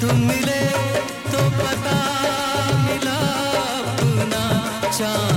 तुम मिले तो पता मिला अपना चाँद।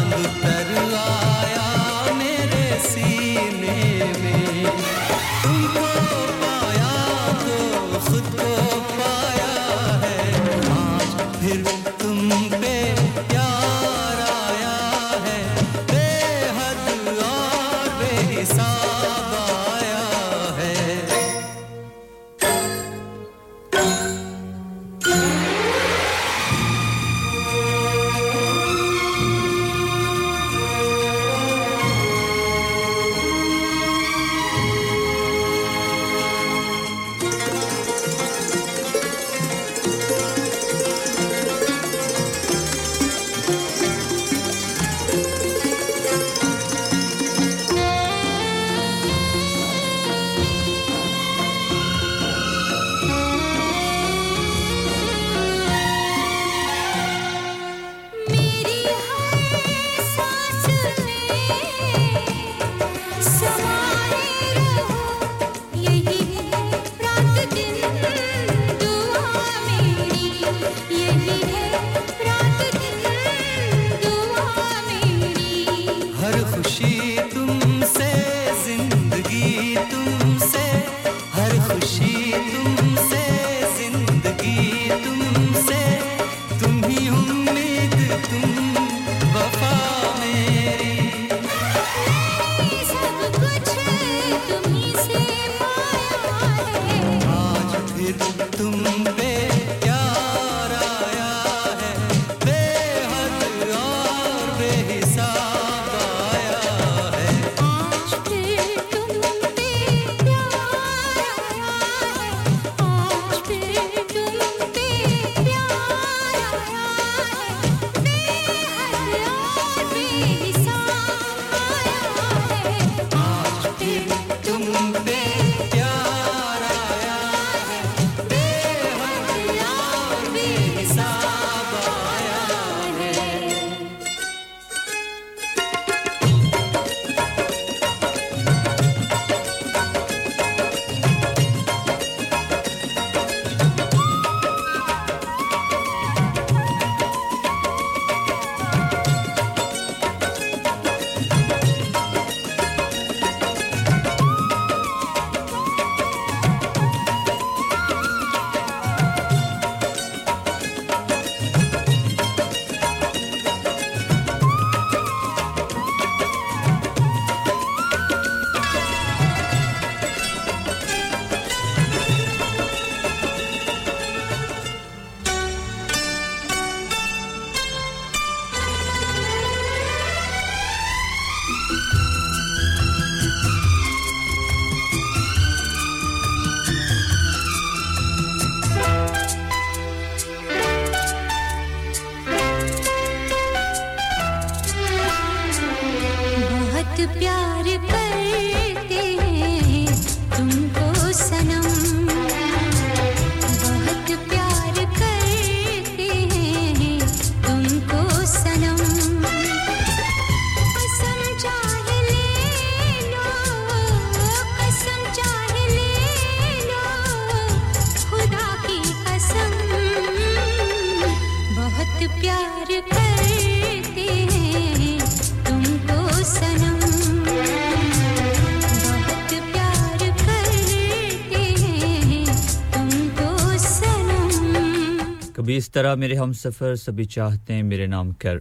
इस तरह मेरे हम सफ़र सभी चाहते हैं मेरे नाम कर।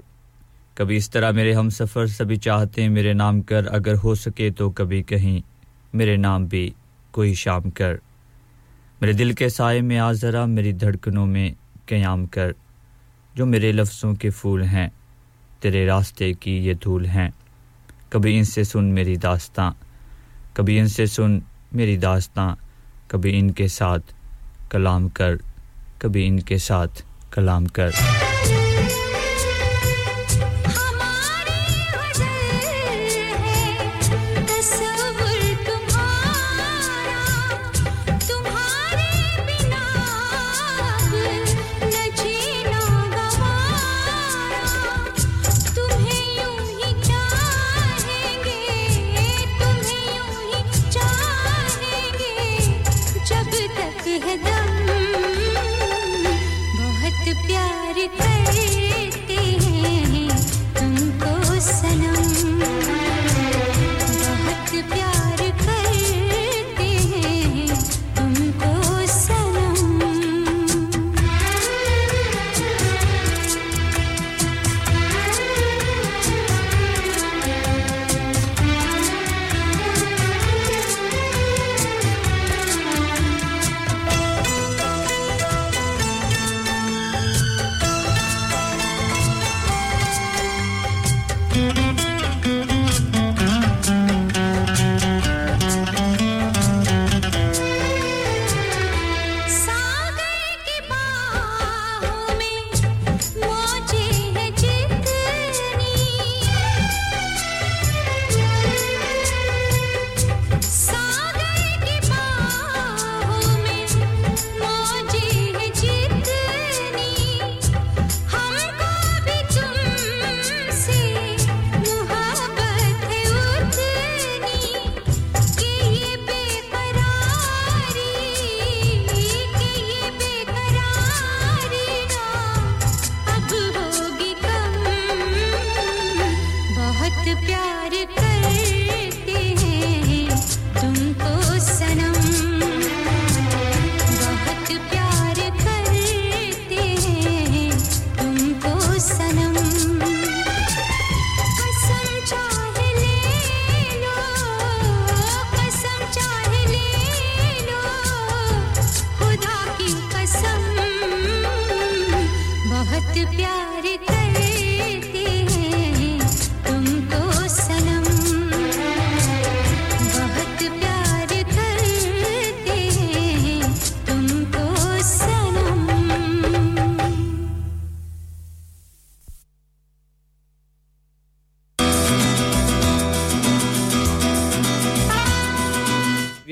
कभी इस तरह मेरे हम सफ़र सभी चाहते हैं मेरे नाम कर। अगर हो सके तो कभी कहीं मेरे नाम भी कोई शाम कर। मेरे दिल के साय में आ ज़रा मेरी धड़कनों में क़याम कर। जो मेरे लफ्ज़ों के फूल हैं, तेरे रास्ते की ये धूल हैं। कभी इनसे सुन मेरी दास्तां, कभी इनसे सुन मेरी दास्तां। कभी इनके साथ कलाम कर, कभी इनके साथ कलाम कर।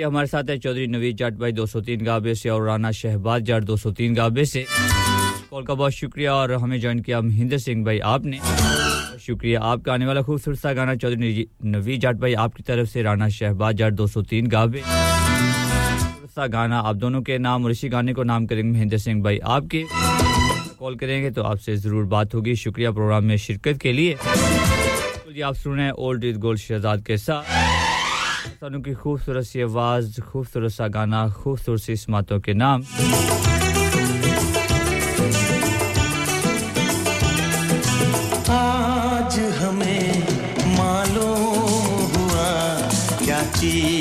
हमारे साथ है चौधरी नवीद जाट भाई 203 गाबे से, और राना शहबाज जाट 203 गाबे से। कॉल का बहुत शुक्रिया, और हमें ज्वाइन किया महेंद्र सिंह भाई आपने। शुक्रिया आपका, आने वाला खूबसूरत सा गाना, चौधरी नवीद जाट भाई आपकी तरफ़ से राना शहबाज जाट 203 गाबे। सा गाना, आप दोनों के नाम और इसी गाने को नाम करेंगे महेंद्र सिंह भाई आपके। कॉल करेंगे तो आपसे ज़रूर बात होगी। शुक्रिया प्रोग्राम में शिरकत के लिए। तो सुन रहे हैं ओल्ड इज़ गोल्ड, शहजाद के साथ। सनू की खूबसूरत सी आवाज़, खूबसूरत सा गाना, खूबसूरत सी स्मातों के नाम। आज हमें मालूम हुआ क्या चीज़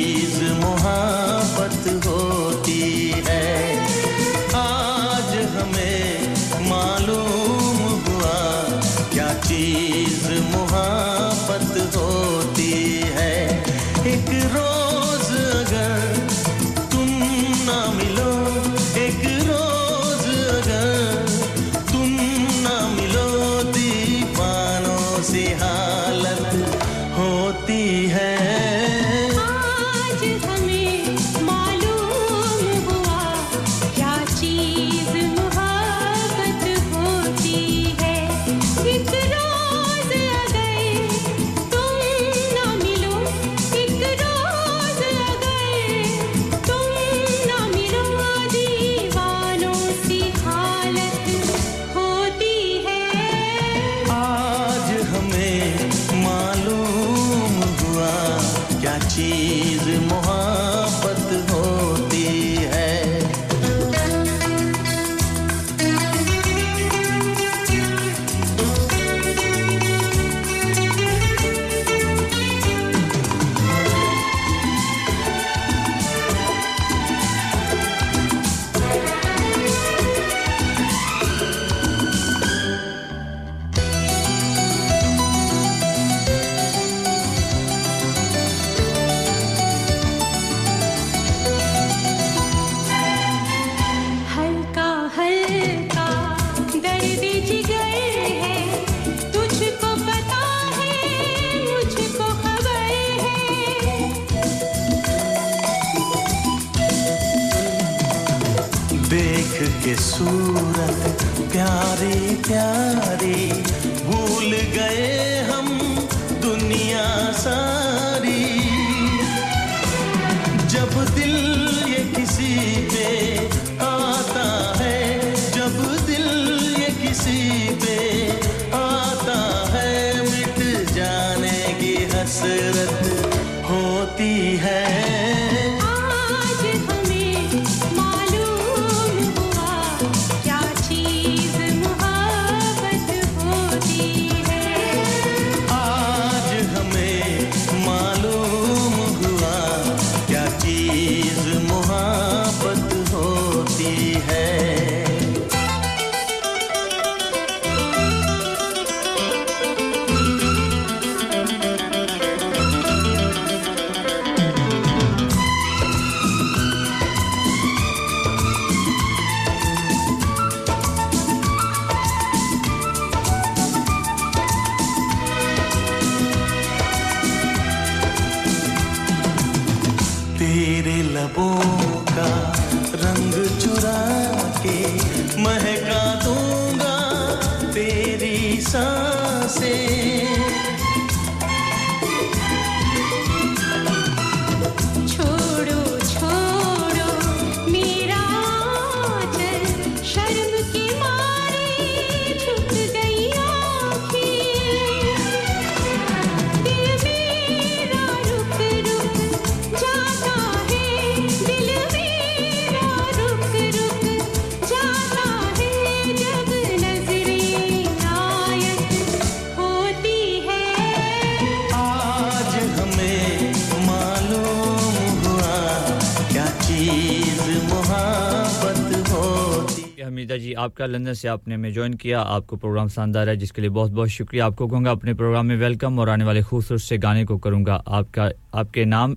आपका लंदन से आपने में ज्वाइन किया। आपको प्रोग्राम शानदार है, जिसके लिए बहुत बहुत शुक्रिया। आपको कहूँगा, अपने प्रोग्राम में वेलकम और आने वाले खूबसूरत से गाने को करूँगा। आपका, आपके नाम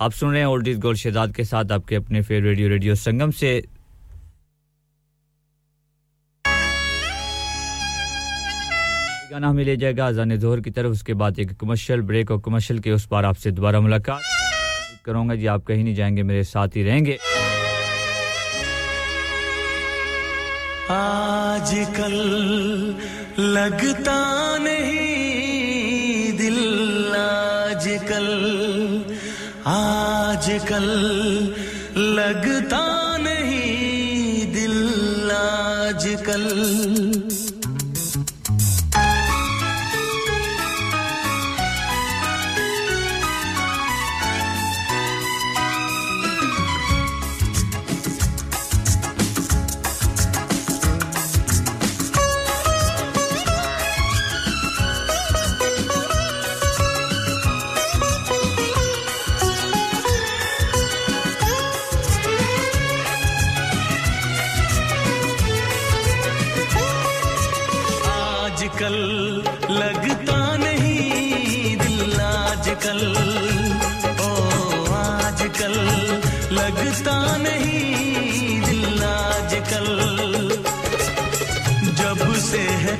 आप सुन रहे हैं ओल्ड इज़ गोल्ड शहजाद के साथ, आपके अपने फेवर रेडियो रेडियो संगम से। गाना हमें ले जाएगा अजान जोहर की तरफ़, उसके बाद एक कमर्शियल ब्रेक और कमर्शियल के उस पार आपसे दोबारा मुलाकात। करूँगा जी आप कहीं नहीं जाएँगे, मेरे साथ ही रहेंगे। आजकल लगता नहीं दिल आजकल आजकल लगता नहीं दिल आजकल।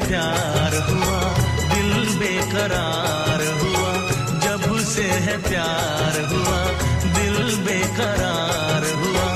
प्यार हुआ दिल बेकरार हुआ जब से है प्यार हुआ दिल बेकरार हुआ।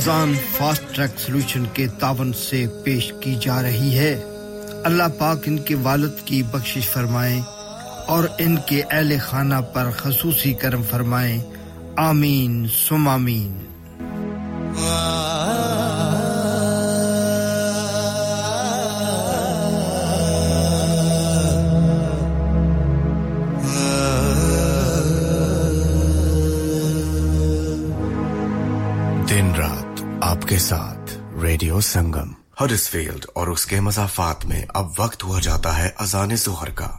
अजान फास्ट ट्रैक सॉल्यूशन के तावन से पेश की जा रही है। अल्लाह पाक इनके वालद की बख्शिश फरमाए और इनके अहल खाना पर खसूसी करम फरमाए। आमीन, सुम साथ रेडियो संगम हडसफील्ड और उसके मजाफात में अब वक्त हुआ जाता है अजान जोहर का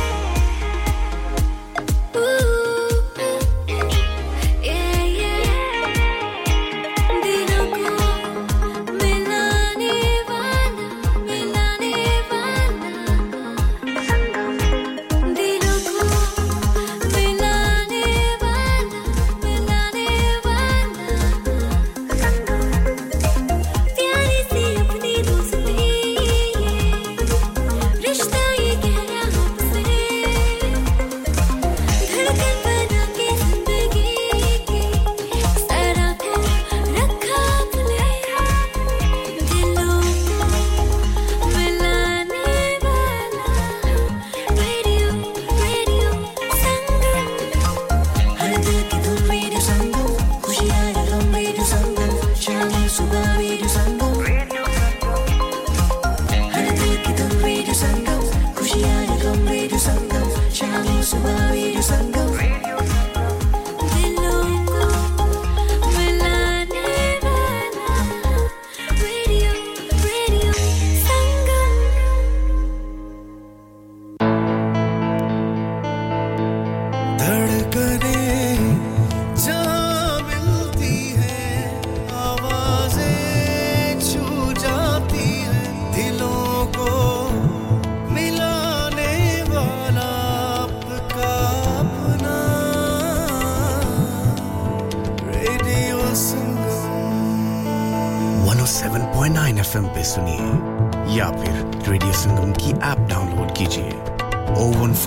maravilloso, maravilloso,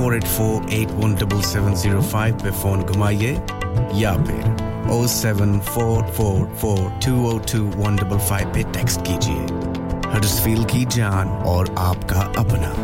484-817705 पे फ़ोन घुमाइए या फिर 07444202155 पे टेक्स्ट कीजिए। हडसफील की जान और आपका अपना।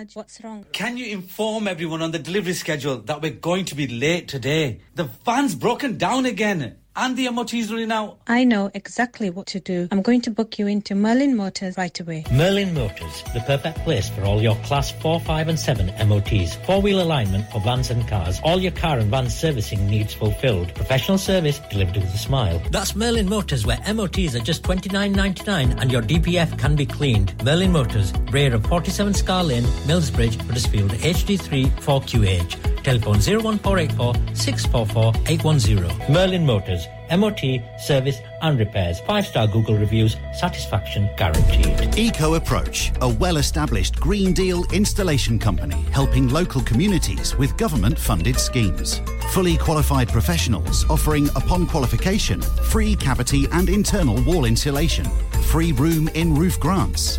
Madge. What's wrong? Can you inform everyone on the delivery schedule that we're going to be late today? The van's broken down again. And the MOT's running out. I know exactly what to do. I'm going to book you into Merlin Motors right away. Merlin Motors, the perfect place for all your Class 4, 5 and 7 MOTs. Four-wheel alignment for vans and cars. All your car and van servicing needs fulfilled. Professional service delivered with a smile. That's Merlin Motors where MOTs are just $29.99 and your DPF can be cleaned. Merlin Motors, rear of 47 Scar Lane, Millsbridge, Huddersfield, HD3 4QH. Telephone 01484 644 810. Merlin Motors. MOT, service and repairs. Five star Google reviews, satisfaction guaranteed. Eco Approach, a well established Green Deal installation company helping local communities with government funded schemes. Fully qualified professionals offering, upon qualification, free cavity and internal wall insulation, free room in roof grants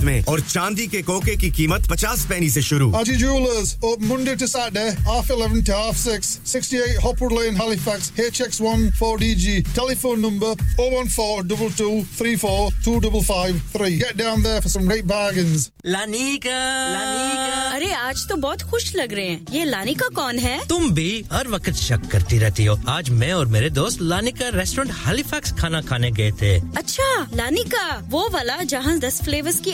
में और चांदी के कोके की कीमत पचास पैनी से शुरू। Haji Jewelers, open Monday to Saturday, half 11 to half 6, 68 Hopwood Lane, Halifax, HX1 4DG. Telephone number 014 223 Get down there for some great bargains. लानिका अरे आज तो बहुत खुश लग रहे हैं। ये लानिका कौन है? तुम भी हर वक्त शक करती रहती हो। आज मैं और मेरे दोस्त लानिका रेस्टोरेंट हैलिफैक्स खाना खाने गए थे। अच्छा लानिका वो वाला जहाँ दस फ्लेवर्स की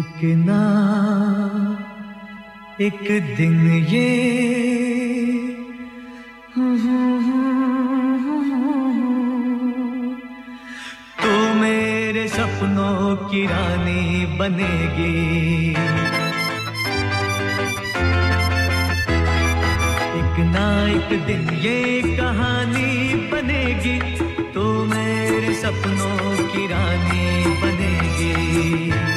एक ना, एक दिन ये। तू मेरे सपनों की रानी बनेगी। एक ना, एक दिन ये कहानी बनेगी। तू मेरे सपनों की रानी बनेगी।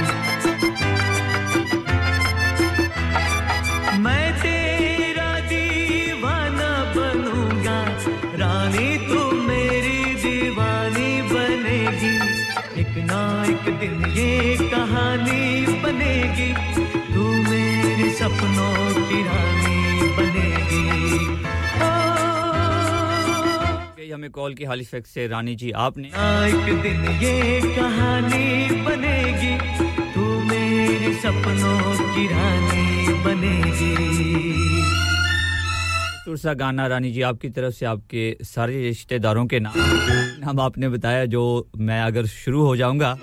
बनेगी तू मेरे सपनों की रानी बनेगी। हमें कॉल की हालिफैक्स से रानी जी आपने। एक दिन ये कहानी बनेगी तू मेरे सपनों की रानी बनेगी। सा गाना रानी जी आपकी तरफ़ से आपके सारे रिश्तेदारों के नाम। नाम आपने बताया जो मैं अगर शुरू हो जाऊँगा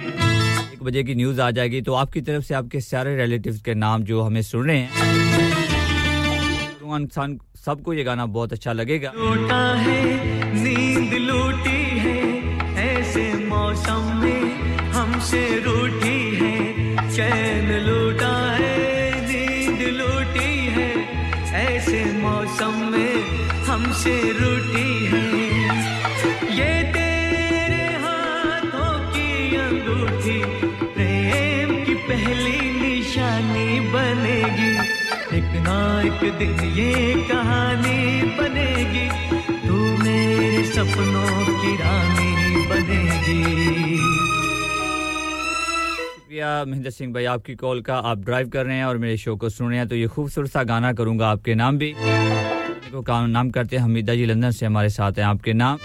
एक बजे की न्यूज़ आ जाएगी। तो आपकी तरफ़ से आपके सारे रिलेटिव के नाम जो हमें सुन रहे हैं। इंसान सबको ये गाना बहुत अच्छा लगेगा। लूटा है ऐसे मौसम में हमसे है। चैन है, नींद है, ऐसे मौसम में हमसे एक दिन ये कहानी बनेगी। तू मेरे सपनों की रानी बनेगी। शुक्रिया महेंद्र सिंह भाई, आपकी कॉल का आप ड्राइव कर रहे हैं और मेरे शो को सुन रहे हैं तो ये खूबसूरत सा गाना करूँगा आपके नाम भी। को काम नाम करते हैं हमीदा जी, लंदन से हमारे साथ हैं आपके नाम।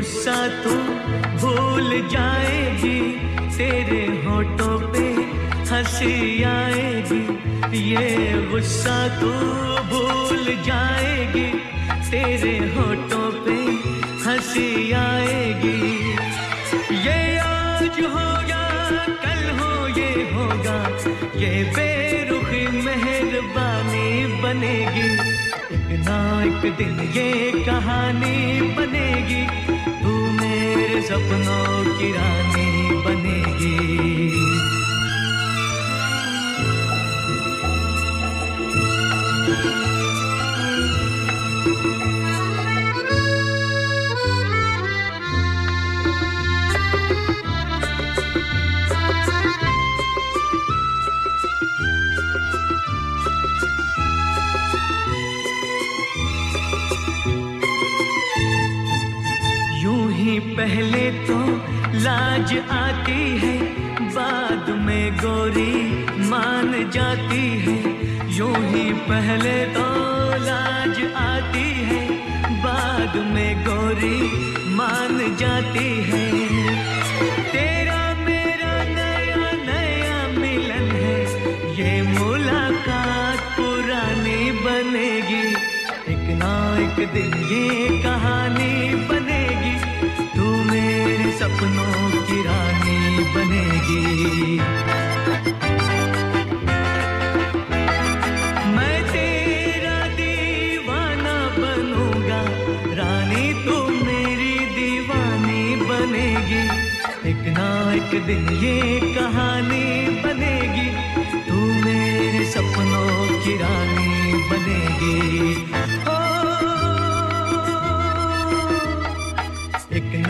गुस्सा तू भूल जाएगी, तेरे होठों पे हँसी आएगी। ये गुस्सा तू भूल जाएगी, तेरे होठों पे हँसी आएगी। ये आज हो होगा, कल हो, ये होगा। ये बेरुखी मेहरबानी बनेगी। एक ना एक दिन ये कहानी बनेगी। तू मेरे सपनों की रानी बनेगी। पहले तो लाज आती है, बाद में गोरी मान जाती है। यूँ ही पहले तो लाज आती है, बाद में गोरी मान जाती है। तेरा मेरा नया नया मिलन है, ये मुलाकात पुरानी बनेगी। एक ना एक दिन ये कहानी बनेगी। सपनों की रानी बनेगी। मैं तेरा दीवाना बनूँगा, रानी तू मेरी दीवानी बनेगी। एक ना एक दिन ये कहानी बनेगी, तू मेरे सपनों की रानी बनेगी।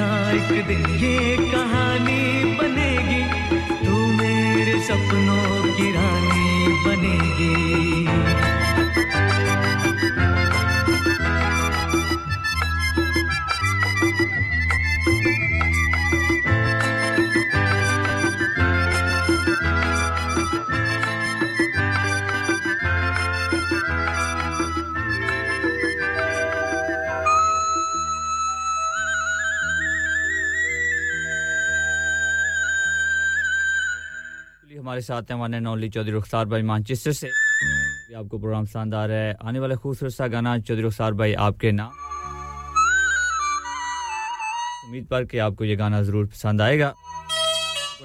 ना एक दिन ये कहानी बनेगी तू मेरे सपनों की रानी बनेगी। हमारे साथ हैं हमारे नौली चौधरी रुखसार भाई मानचेस्टर से। ये आपको प्रोग्राम पसंद आ रहा है। आने वाला खूबसूरत सा गाना चौधरी रुखसार भाई आपके नाम। उम्मीद पर कि आपको ये गाना ज़रूर पसंद आएगा।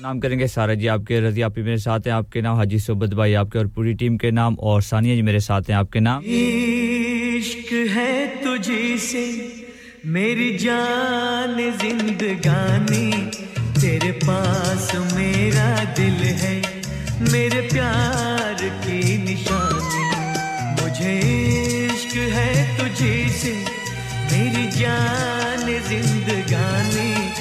नाम करेंगे सारा जी, आपके रज़ी, आप मेरे साथ हैं। आपके नाम हाजी सोबत भाई, आपके और पूरी टीम के नाम। और सानिया जी मेरे साथ हैं, आपके नाम। इश्क है तुझी से, मेरी जान जिंदगानी। तेरे पास मेरा दिल है। मेरे प्यार की निशानी। मुझे इश्क है तुझी से, मेरी जान जिंदगानी।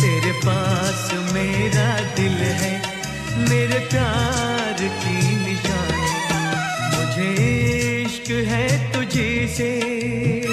तेरे पास मेरा दिल है, मेरे प्यार की निशानी। मुझे इश्क है तुझी से।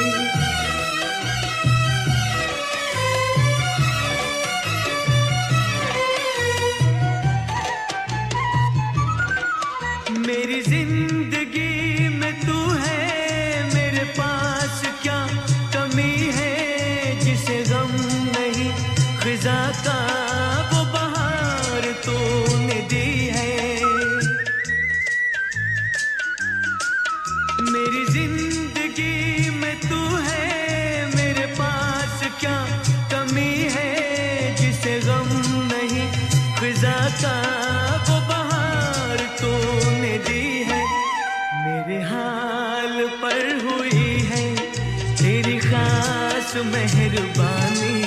मेहरबानी।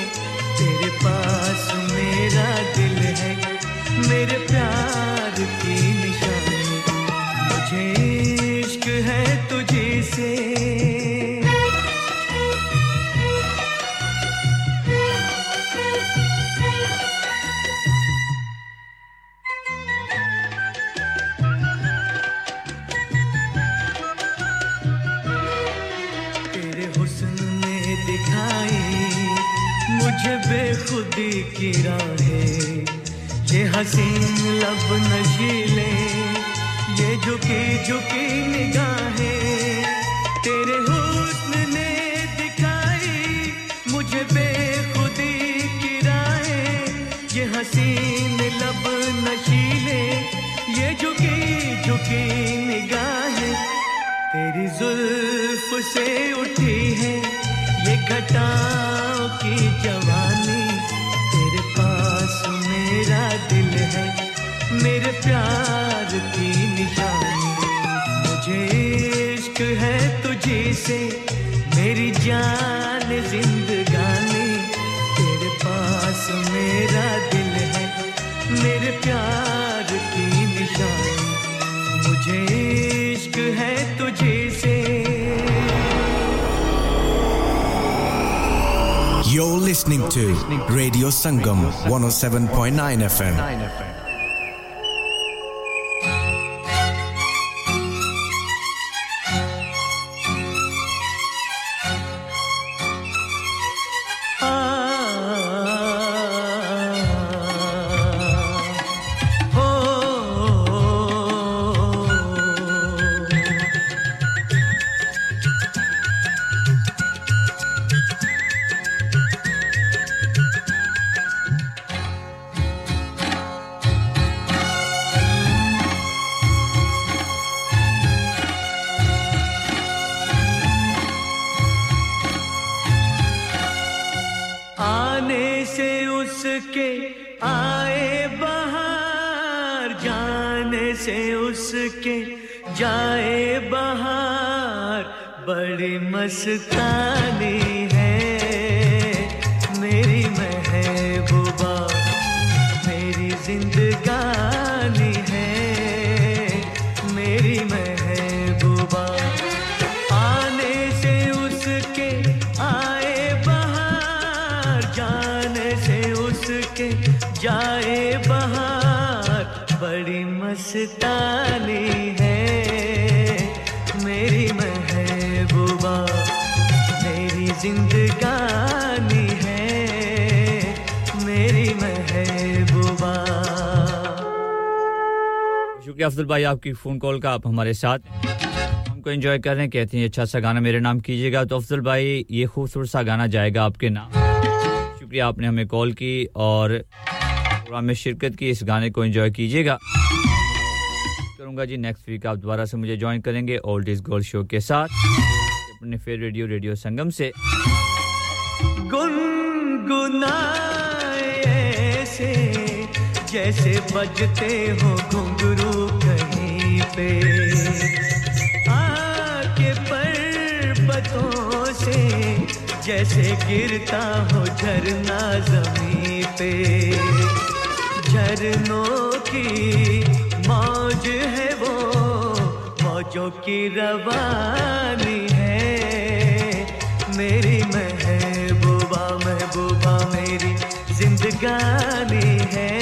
तेरे पास मेरा दिल है, मेरे प्यार की निशानी। मुझे इश्क है तुझे से। बेखुदी की राहें। ये हसीन लब नशीले, ये झुकी झुकी निगाहें। तेरे हुस्न ने दिखाई मुझे बेखुदी की राहें। ये हसीन लब नशीले, ये झुकी झुकी निगाहें। तेरी जुल्फ से उठी है, ये घटाओं है मेरे प्यार की निशानी। मुझे इश्क है तुझे से मेरी जान जिंदगानी। तेरे पास मेरा दिल है, मेरे प्यार की निशानी। मुझे इश्क है तुझे से You're listening to Radio Sangam 107.9 FM. Afzal भाई, आपकी फ़ोन कॉल का आप हमारे साथ हमको एंजॉय कर रहे हैं, कहते हैं अच्छा सा गाना मेरे नाम कीजिएगा। तो अफजल भाई, ये खूबसूरत सा गाना जाएगा आपके नाम। शुक्रिया आपने हमें कॉल की और प्रोग्राम में शिरकत की, इस गाने को एंजॉय कीजिएगा। करूँगा जी नेक्स्ट वीक आप दोबारा से मुझे ज्वाइन करेंगे ओल्ड इज़ गोल्ड शो के साथ। अपने फेवरेट रेडियो रेडियो संगम से। गुनगुनाए ऐसे, जैसे बजते हो घुंघरू। पे। आके पर्वतों से जैसे गिरता हो झरना जमी पे। झरनों की मौज है वो, मौजों की रवानी है। मेरी महबूबा महबूबा मेरी जिंदगानी है।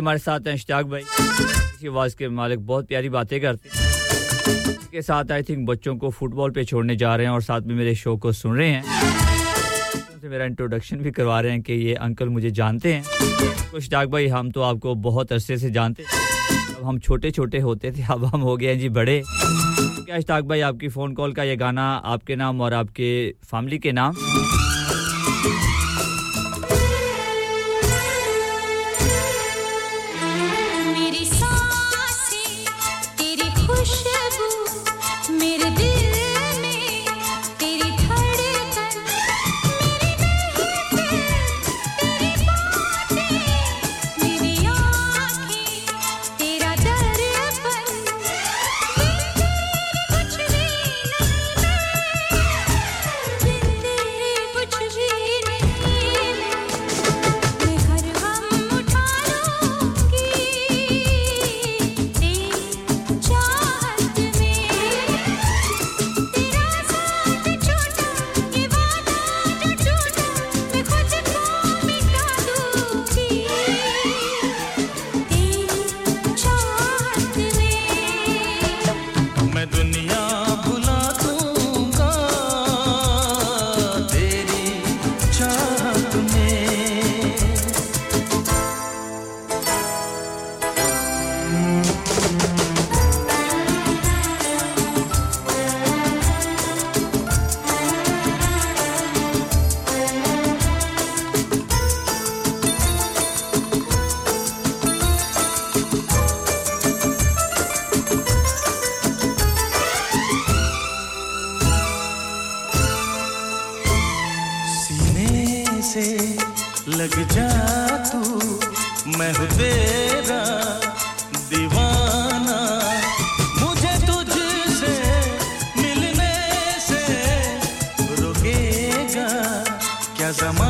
हमारे साथ हैं इश्ताक भाई। इसी आवाज़ के मालिक, बहुत प्यारी बातें करते हैं। के साथ आई थिंक बच्चों को फुटबॉल पे छोड़ने जा रहे हैं और साथ में मेरे शो को सुन रहे हैं। तो मेरा इंट्रोडक्शन भी करवा रहे हैं कि ये अंकल मुझे जानते हैं। तो कुछ डाक भाई, हम तो आपको बहुत अरसे से जानते थे अब हम छोटे छोटे होते थे, अब हम हो गए हैं जी बड़े। क्या इश्ताक भाई, आपकी फ़ोन कॉल का ये गाना आपके नाम और आपके फैमिली के नाम? за мамой.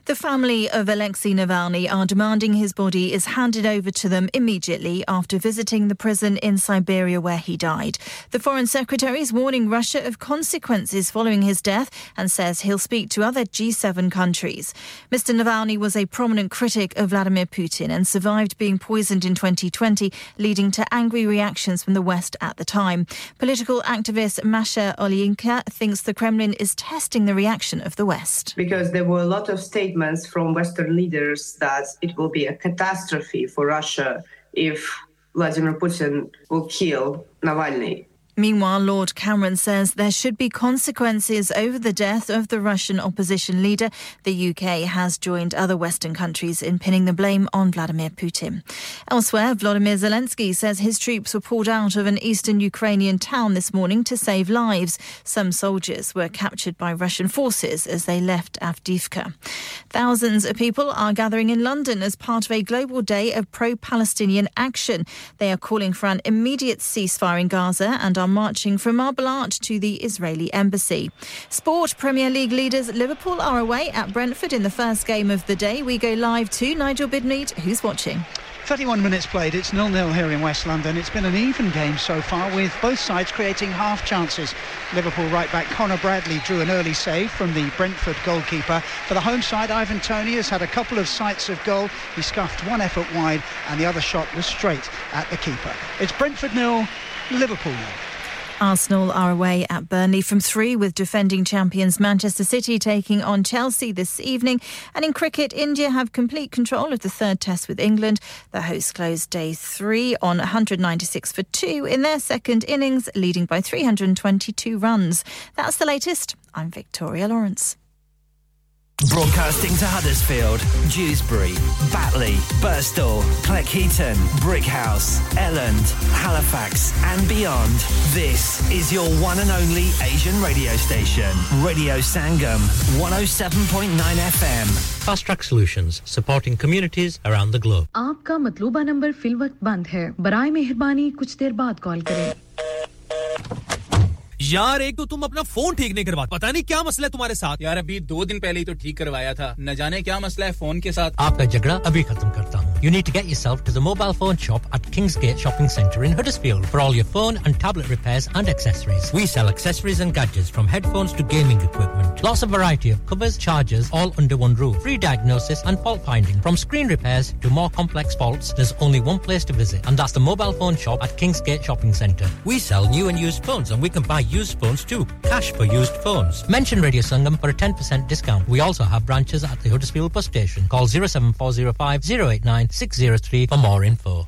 the family of Alexei Navalny are demanding his body is handed over to them immediately after visiting the prison in Siberia where he died. The Foreign Secretary is warning Russia of consequences following his death and says he'll speak to other G7 countries. Mr. Navalny was a prominent critic of Vladimir Putin and survived being poisoned in 2020, leading to angry reactions from the West at the time. Political activist Masha Olyinka thinks the Kremlin is testing the reaction of the West. because there were a lot of statements from Western leaders that it will be a catastrophe for Russia if Vladimir Putin will kill Navalny. Meanwhile, Lord Cameron says there should be consequences over the death of the Russian opposition leader. The UK has joined other Western countries in pinning the blame on Vladimir Putin. Elsewhere, Vladimir Zelensky says his troops were pulled out of an eastern Ukrainian town this morning to save lives. Some soldiers were captured by Russian forces as they left Avdiivka. Thousands of people are gathering in London as part of a global day of pro Palestinian action. They are calling for an immediate ceasefire in Gaza and are marching from Marble Arch to the Israeli embassy. Sport Premier League leaders Liverpool are away at Brentford in the first game of the day. We go live to Nigel Bidmead, who's watching. 31 minutes played, it's nil-nil here in West London. It's been an even game so far with both sides creating half chances. Liverpool right back Connor Bradley drew an early save from the Brentford goalkeeper. For the home side, Ivan Tony has had a couple of sights of goal. He scuffed one effort wide and the other shot was straight at the keeper. It's Brentford nil, Liverpool nil. Arsenal are away at Burnley from three, with defending champions Manchester City taking on Chelsea this evening. And in cricket, India have complete control of the third test with England. The hosts closed day three on 196 for two in their second innings, leading by 322 runs. That's the latest. I'm Victoria Lawrence. Broadcasting to Huddersfield, Dewsbury, Batley, Burstall, Cleckheaton, Brickhouse, Elland, Halifax, and beyond. This is your one and only Asian radio station, Radio Sangam, 107.9 FM. Fast Track Solutions, supporting communities around the globe. आपका मतलूबा number fill वक्त बंद है बराए मेहरबानी कुछ देर बाद call करें यार एक तो तुम अपना फोन ठीक नहीं करवा पता नहीं क्या मसला है तुम्हारे साथ यार अभी दो दिन पहले ही तो ठीक करवाया था न जाने क्या मसला है फोन के साथ आपका झगड़ा अभी खत्म करता हूँ You need to get yourself to the mobile phone shop at Kingsgate Shopping Centre in Huddersfield for all your phone and tablet repairs and accessories. We sell accessories and gadgets from headphones to gaming equipment. Lots of variety of covers, chargers, all under one roof. Free diagnosis and fault finding. From screen repairs to more complex faults, there's only one place to visit, and that's the mobile phone shop at Kingsgate Shopping Centre. We sell new and used phones, and we can buy used phones too. Cash for used phones. Mention Radio Sangam for a 10% discount. We also have branches at the Huddersfield bus station. Call 07405 089 603 for more info.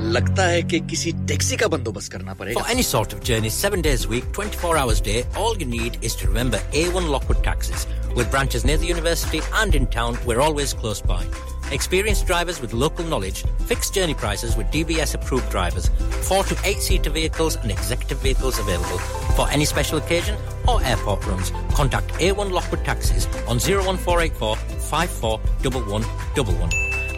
लगता है कि किसी taxi का बंदोबस्त करना पड़ेगा For any sort of journey, seven days a week, 24 hours a day, all you need is to remember A1 Lockwood Taxis. With branches near the university and in town, we're always close by. Experienced drivers with local knowledge, fixed journey prices with DBS approved drivers, four to eight seater vehicles and executive vehicles available. For any special occasion or airport runs, contact A1 Lockwood Taxis on 01484 541111.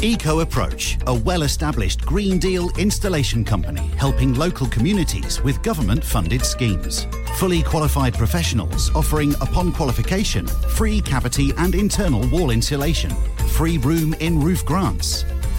Eco Approach, a well established Green Deal installation company helping local communities with government funded schemes. Fully qualified professionals offering, upon qualification, free cavity and internal wall insulation, free room in roof grants,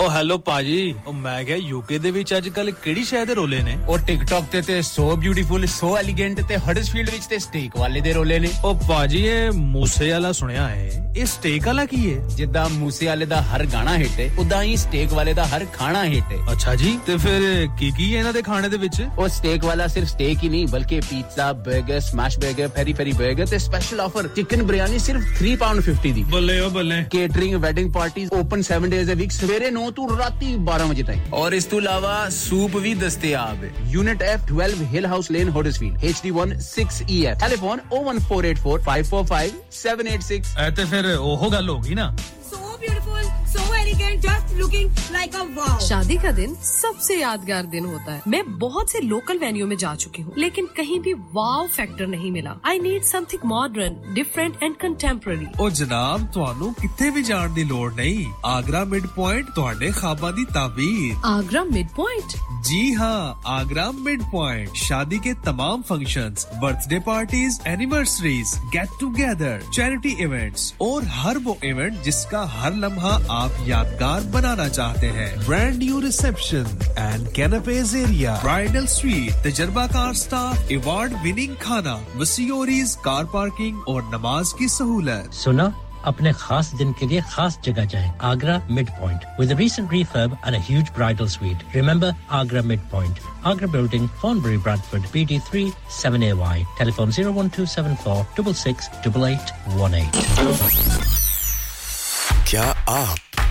O hello ਪਾਜੀ ਉਹ ਮੈਂ ਕਿਹਾ UK ਦੇ ਵਿੱਚ ਅੱਜ ਕੱਲ ਕਿਹੜੀ ਸ਼ੈ ਦੇ ਰੋਲੇ ਨੇ? ਉਹ ਟਿਕਟੌਕ ਤੇ ਤੇ ਸੋ ਬਿਊਟੀਫੁਲ ਸੋ ਐਲੀਗੈਂਟ ਤੇ ਹਡਸਫੀਲਡ ਵਿੱਚ ਤੇ ਸਟੇਕ ਵਾਲੇ ਦੇ ਰੋਲੇ ਨੇ। ਉਹ ਪਾਜੀ ਇਹ ਮੂਸੇ ਵਾਲਾ ਸੁਣਿਆ ਹੈ। ਇਹ ਸਟੇਕ ਵਾਲਾ ਕੀ ਹੈ? ਜਿੱਦਾਂ ਮੂਸੇ ਵਾਲੇ ਦਾ ਹਰ ਗਾਣਾ ਹਿੱਟ ਹੈ ਉਦਾਂ ਹੀ ਸਟੇਕ ਵਾਲੇ ਦਾ ਹਰ ਖਾਣਾ ਹਿੱਟ ਹੈ। ਅੱਛਾ ਜੀ ਤੇ ਫਿਰ ਕੀ ਕੀ ਹੈ ਇਹਨਾਂ ਦੇ ਖਾਣੇ ਦੇ ਵਿੱਚ? ਉਹ ਸਟੇਕ ਵਾਲਾ ਸਿਰਫ ਸਟੇਕ ਹੀ ਨਹੀਂ ਬਲਕਿ ਪੀਜ਼ਾ 버ਗਰ ਸਮੈਸ਼ 버ਗਰ ਪੈਰੀ ਪੈਰੀ 버ਗਰ ਤੇ ਸਪੈਸ਼ਲ ਆਫਰ ਚਿਕਨ ਬਿਰਿਆਨੀ ਸਿਰਫ 3 ਪਾਉਂਡ 50 ਦੀ। ਬੱਲੇ ਓ ਬੱਲੇ। ਕੇਟਰਿੰਗ ਵੈਡਿੰਗ ਪਾਰਟੀਆਂ ਓਪਨ 7 ਡੇਜ਼ ਅ ਵੀਕ ਸਵੇਰੇ 9 ਤੋਂ ਰਾਤੀ 12 ਵਜੇ ਤੱਕ ਔਰ ਇਸ ਤੋਂ ਇਲਾਵਾ ਸੂਪ ਵੀ ਦਸਤਿਆਬ ਹੈ unit F 12 hill house lane Huddersfield HD1 6EF telephone 01484 545 786 ਐ ਤੇ ਫਿਰ ਉਹ ਗੱਲ ਹੋ ਗਈ ਨਾ So beautiful, so elegant, just looking like a wow. शादी का दिन सबसे यादगार दिन होता है मैं बहुत से लोकल वेन्यू में जा चुकी हूँ लेकिन कहीं भी वाव फैक्टर नहीं मिला I need something modern different and contemporary ਉਹ ਜਨਾਬ ਤੁਹਾਨੂੰ ਕਿੱਥੇ ਵੀ ਜਾਣ ਦੀ ਲੋੜ ਨਹੀਂ ਆਗਰਾ ਮਿਡ ਪੁਆਇੰਟ ਤੁਹਾਡੇ ਖਾਬਾਂ ਦੀ ਤਾਬੀਰ आगरा मिड पॉइंट जी हाँ आगरा मिड पॉइंट शादी के तमाम functions, birthday parties anniversaries get together charity events और हर वो इवेंट जिसका हर लम्हा आप यादगार बनाना चाहते हैं। Brand new reception and कैनपेज area bridal suite तजर्बाकार स्टाफ अवार्ड विनिंग खाना वसीओरीज कार पार्किंग और नमाज़ की सहूलत। सुना अपने खास दिन के लिए खास जगह जाएँ Agra mid point with recent refurb and a huge bridal suite. Remember agra mid point agra building thornbury bradford bd3 7ay telephone 01274 668818 क्या आप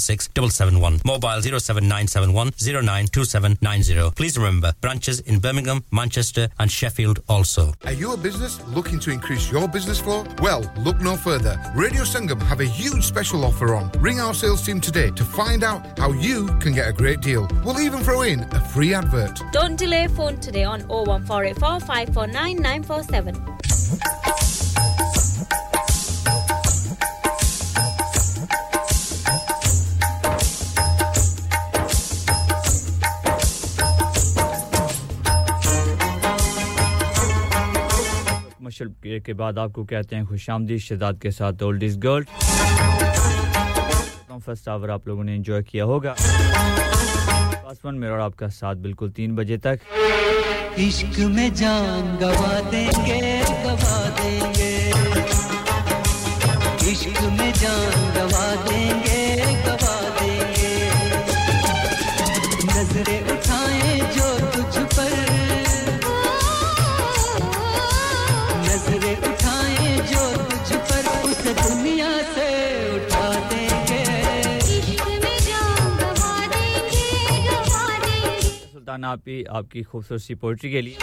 466 771, mobile 07971 092790. Please remember, branches in Birmingham, Manchester and Sheffield also. Are you a business looking to increase your business flow? Well, look no further. Radio Sangam have a huge special offer on. Ring our sales team today to find out how you can get a great deal. We'll even throw in a free advert. Don't delay phone today on 01484 549 947. Commercial break के बाद आपको कहते हैं खुश आमदी शहजाद के साथ old is gold. First hour आप लोगों ने एंजॉय किया होगा। पासवन मेरा और आपका साथ बिल्कुल तीन बजे तक। इश्क में जान गवा देंगे, गवा आपी आपकी खूबसूरत सी पोइट्री के लिए।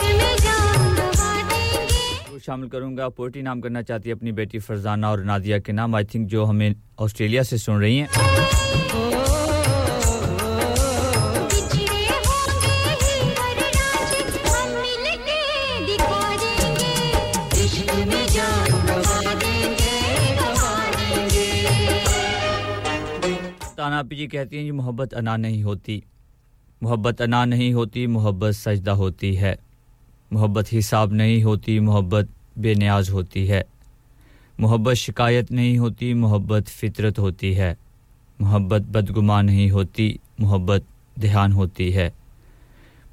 शामिल करूँगा पोइट्री नाम करना चाहती है अपनी बेटी फरजाना और नादिया के नाम। आई थिंक जो हमें ऑस्ट्रेलिया से सुन रही हैं। आपी जी कहती हैं जी मोहब्बत अना नहीं होती। मोहब्बत अना नहीं होती, मोहब्बत सजदा होती है। मोहब्बत हिसाब नहीं होती, मोहब्बत बेनियाज होती है। मोहब्बत शिकायत नहीं होती, मोहब्बत फितरत होती है। मोहब्बत बदगुमान नहीं होती, मोहब्बत ध्यान होती है।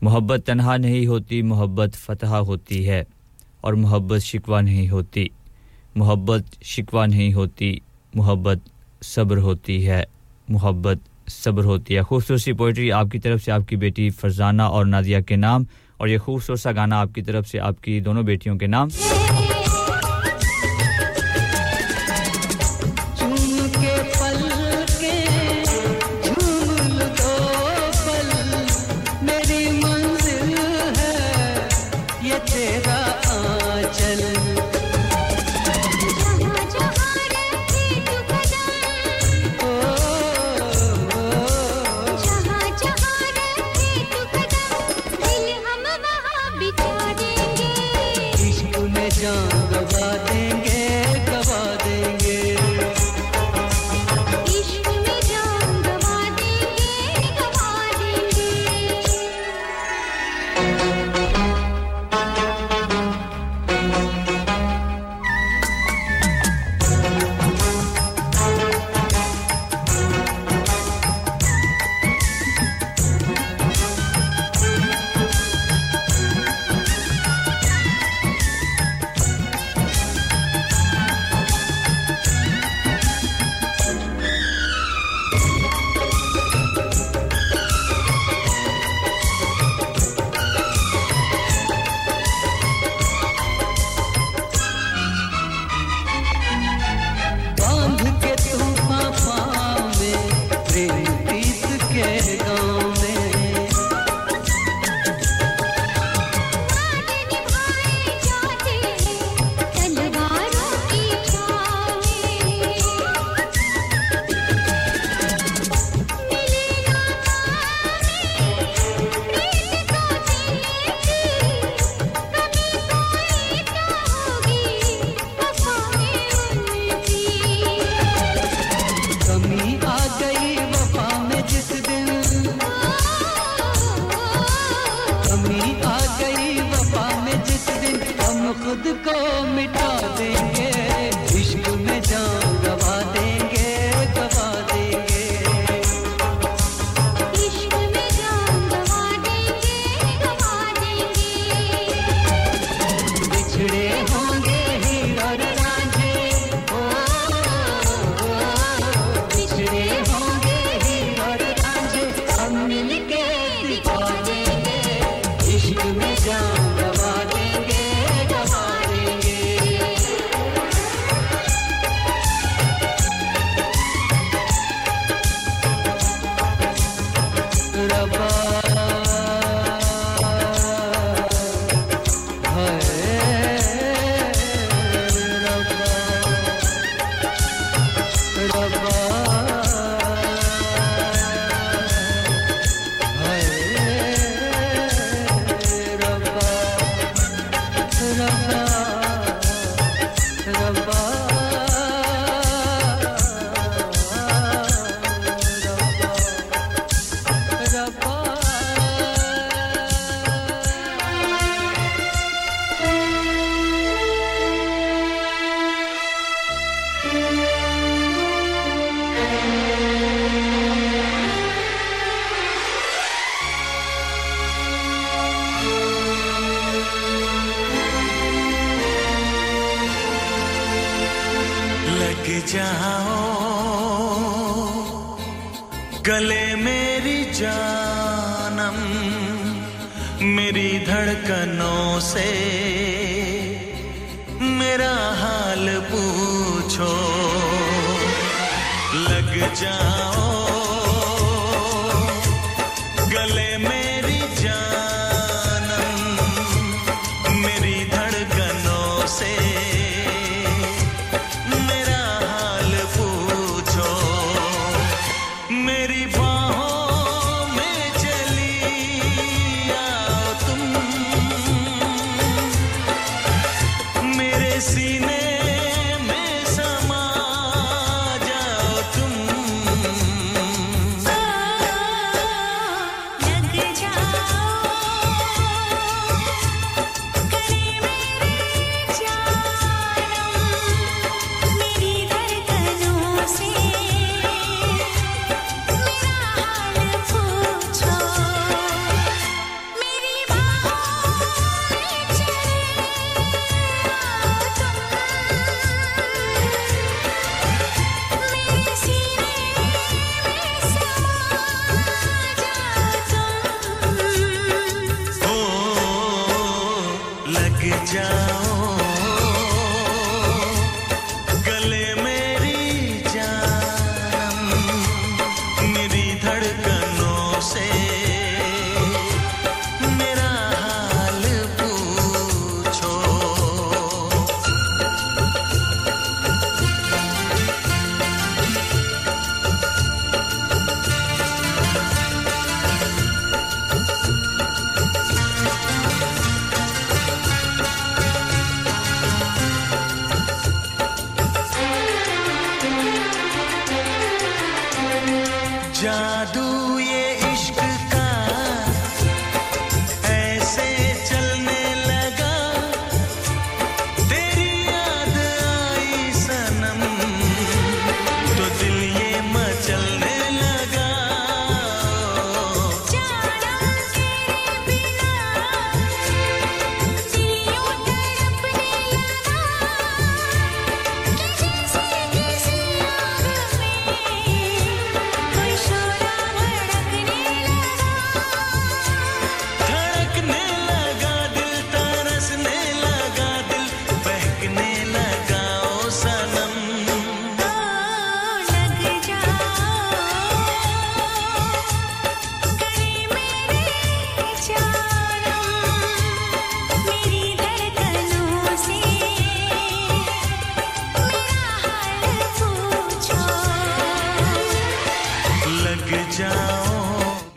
मोहब्बत तन्हा नहीं होती, मोहब्बत फतह होती है। और मोहब्बत शिकवा नहीं होती। मोहब्बत शिकवा नहीं होती, मोहब्बत सब्र होती है। मोहब्बत सब्र होती है। खूबसूरत पोइट्री आपकी तरफ़ से आपकी बेटी फरजाना और नादिया के नाम और ये खूबसूरत सा गाना आपकी तरफ़ से आपकी दोनों बेटियों के नाम।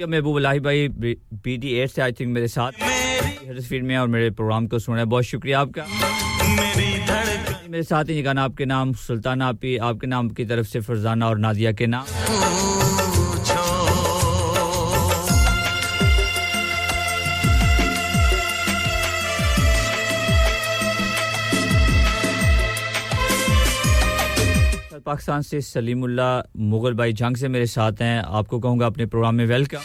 महबूब अलाही भाई पी टी एट से आई थिंक मेरे साथ। तस्वीर में और मेरे प्रोग्राम को सुना है। बहुत शुक्रिया आपका। मेरे साथ ही ये गाना आपके नाम सुल्ताना आपी आपके नाम की तरफ़ से फरजाना और नादिया के नाम। पाकिस्तान से सलीमुल्ला मुगल भाई जंग से मेरे साथ हैं। आपको कहूँगा अपने प्रोग्राम में वेलकम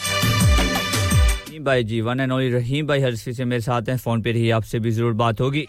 भाई ji, one and only Rahim भाई हरफी से मेरे साथ हैं। फ़ोन पे रही आपसे भी ज़रूर बात होगी।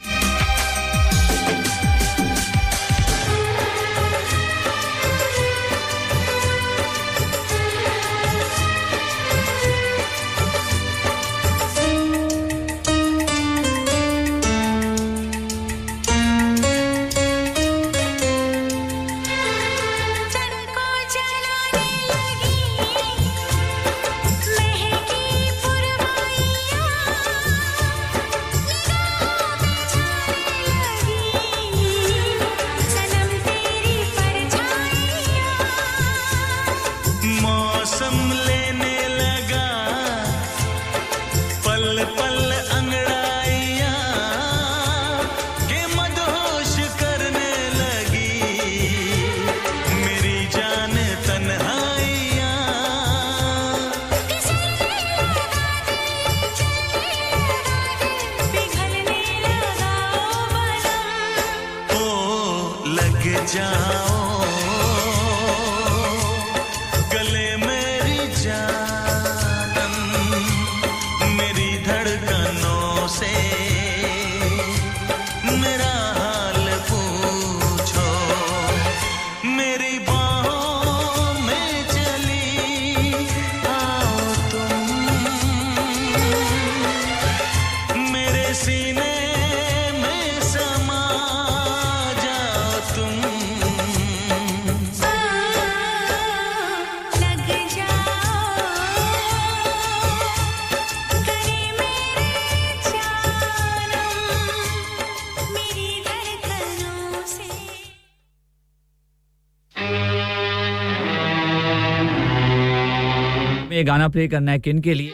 प्ले करना है किन के लिए?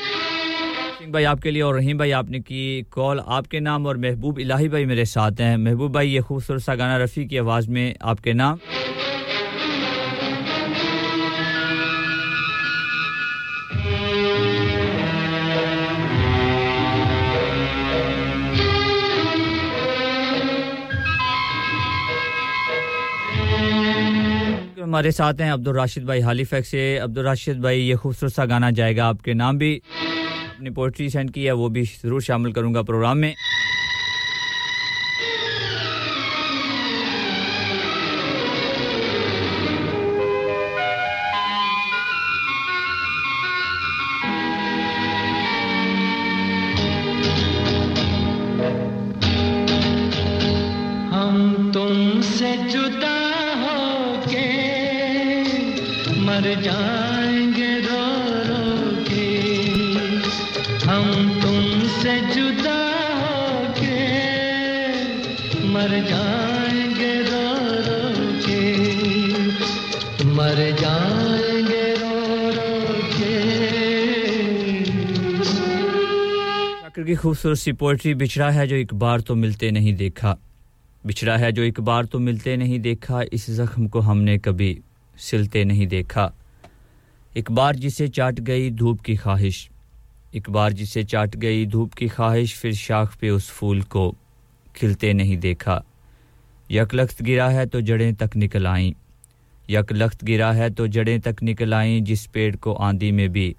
सिंह भाई आपके लिए और रहीम भाई आपने की कॉल आपके नाम और महबूब इलाही भाई मेरे साथ हैं। महबूब भाई, ये खूबसूरत सा गाना रफ़ी की आवाज़ में आपके नाम। हमारे साथ हैं अब्दुल राशिद भाई हालीफेक से। अब्दुल राशिद भाई, ये खूबसूरत सा गाना जाएगा आपके नाम भी। अपनी पोइट्री सेंड की है, वो भी ज़रूर शामिल करूँगा प्रोग्राम में। खूबसूरत सी पोइट्री बिछड़ा है जो एक बार तो मिलते नहीं देखा। बिछड़ा है जो एक बार तो मिलते नहीं देखा, इस जख्म को हमने कभी सिलते नहीं देखा। एक बार जिसे चाट गई धूप की ख्वाहिश, एक बार जिसे चाट गई धूप की ख्वाहिश, फिर शाख पे उस फूल को खिलते नहीं देखा। यकलख्त गिरा है तो जड़ें तक निकल आईं। यकलख्त गिरा है तो जड़ें तक निकल आईं, जिस पेड़ को आंधी में भी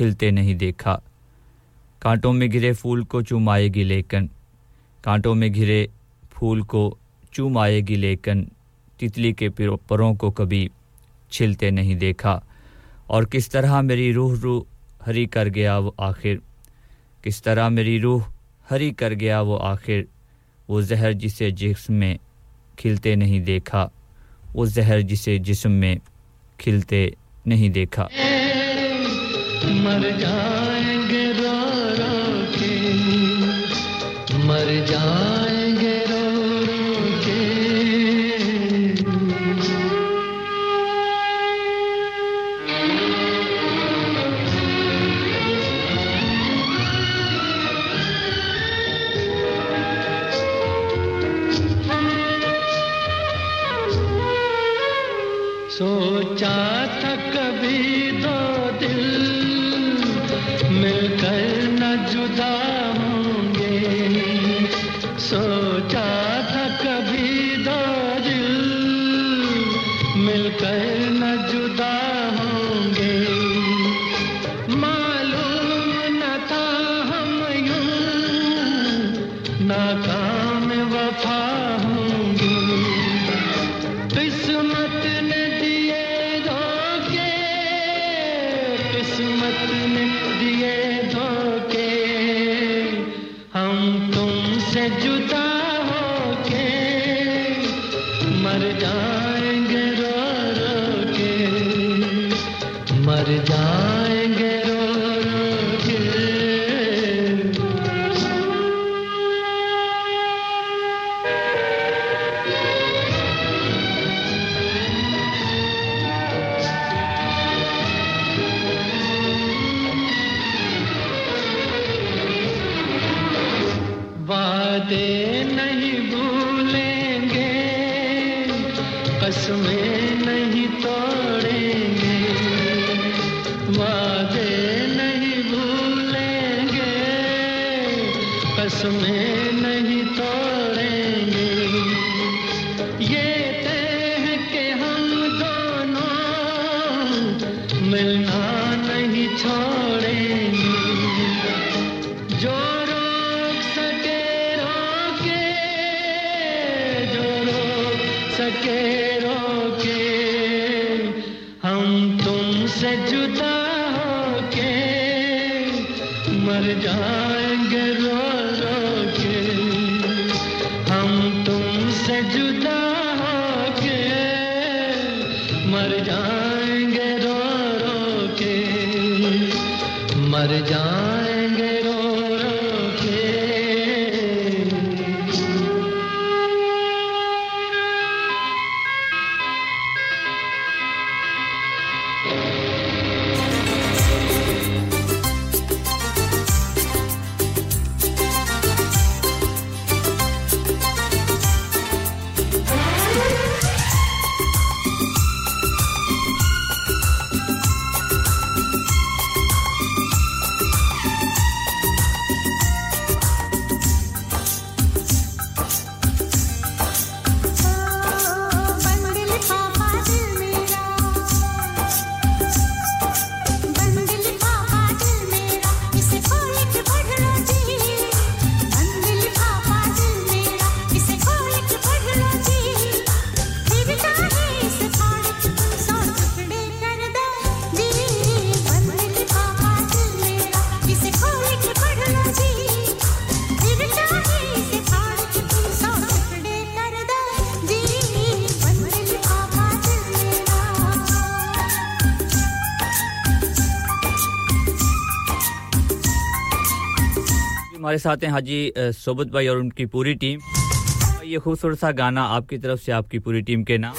हिलते नहीं देखा। कांटों में घिरे फूल को चूमाएगी लेकिन, कांटों में घिरे फूल को चूमाएगी लेकिन, तितली के परों को कभी छिलते नहीं देखा। और किस तरह मेरी रूह रूह हरी कर गया वो आखिर? किस तरह मेरी रूह हरी कर गया वो आखिर? वो जहर जिसे जिस्म में खिलते नहीं देखा। वो जहर जिसे जिस्म में खिलते नहीं देखा। मर जाएँगे मर जाएँगे हमारे साथ हैं हाजी सोबत भाई और उनकी पूरी टीम। ये खूबसूरत सा गाना आपकी तरफ़ से आपकी पूरी टीम के नाम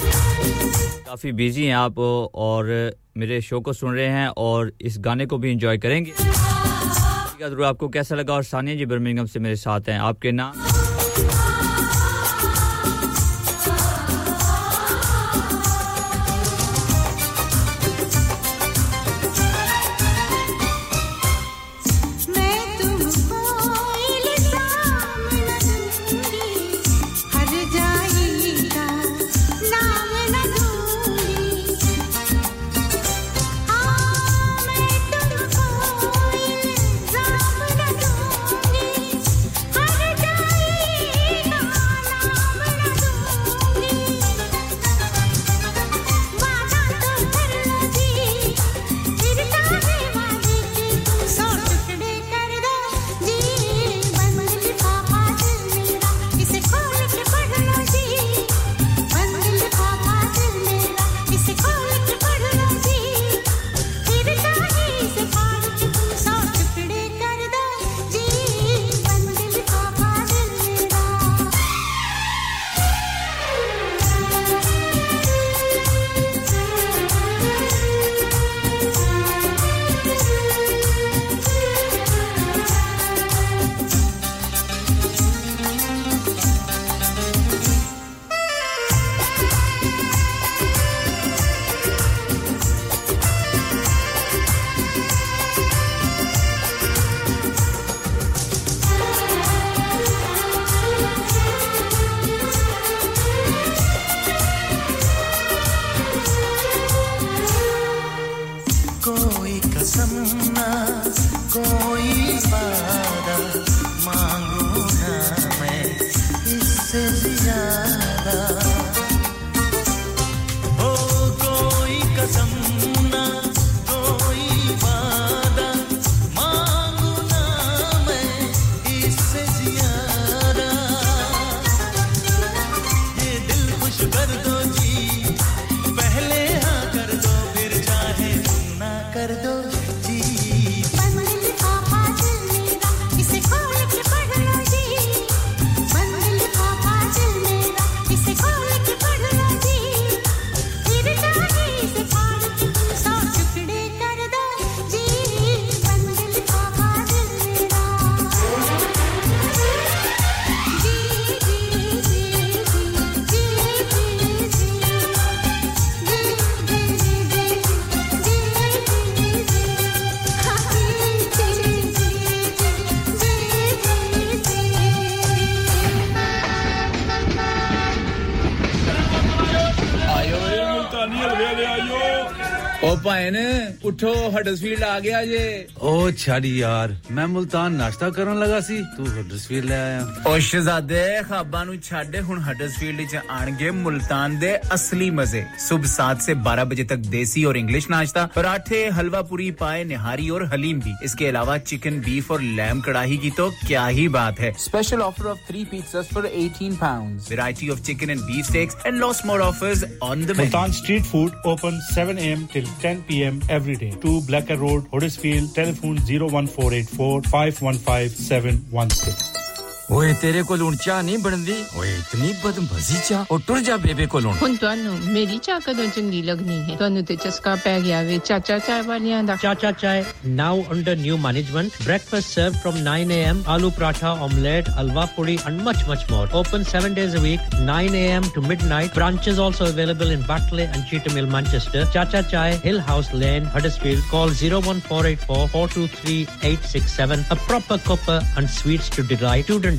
काफ़ी बिज़ी हैं आप और मेरे शो को सुन रहे हैं और इस गाने को भी इंजॉय करेंगे। ज़रूर आपको कैसा लगा और सानिया जी बर्मिंगम से मेरे साथ हैं आपके नाम उठो हडसफील्ड आ गया जे ओ छाड़ी यार मैं मुल्तान नाश्ता करन लगा सी। तू हडसफील्ड ले आया। ओ शहजादे खाबा नु छाड़े हुन हडसफील्ड च आणगे मुल्तान दे असली मज़े। सुबह 7 से 12 बजे तक देसी और इंग्लिश नाश्ता पराठे हलवा पूरी पाए निहारी और हलीम भी। इसके अलावा चिकन बीफ और लैम कढ़ाई की तो क्या ही बात है। Special offer of 3 pizzas for 18 pounds. Variety of chicken and beef steaks and lots more offers on the menu. Multan street food open 7 am till 10 pm every day. 2 Blacker Road, Huddersfield, telephone 01484 515 716. ਓਏ ਤੇਰੇ ਕੋਲ ਹੁਣ ਚਾਹ ਨਹੀਂ ਬਣਦੀ ਓਏ ਇਤਨੀ ਬਦਮਜ਼ੀ ਚਾਹ ਉਹ ਟੁਰ ਜਾ ਬੇਬੇ ਕੋਲ ਹੁਣ ਤੁਹਾਨੂੰ ਮੇਰੀ ਚਾਹ ਕਦੋਂ ਚੰਗੀ ਲੱਗਣੀ ਹੈ ਤੁਹਾਨੂੰ ਤੇ ਚਸਕਾ ਪੈ ਗਿਆ ਵੇ ਚਾਚਾ ਚਾਹ ਵਾਲਿਆਂ ਦਾ ਚਾਚਾ ਚਾਹ now under new management breakfast served from 9 am aloo paratha omelette alwa puri and much much more open 7 days a week 9 am to midnight branches also available in Batley and Cheetham Hill Manchester Chacha Chai Hill House Lane Huddersfield call 01484 423 867 a proper copper and sweets to delight student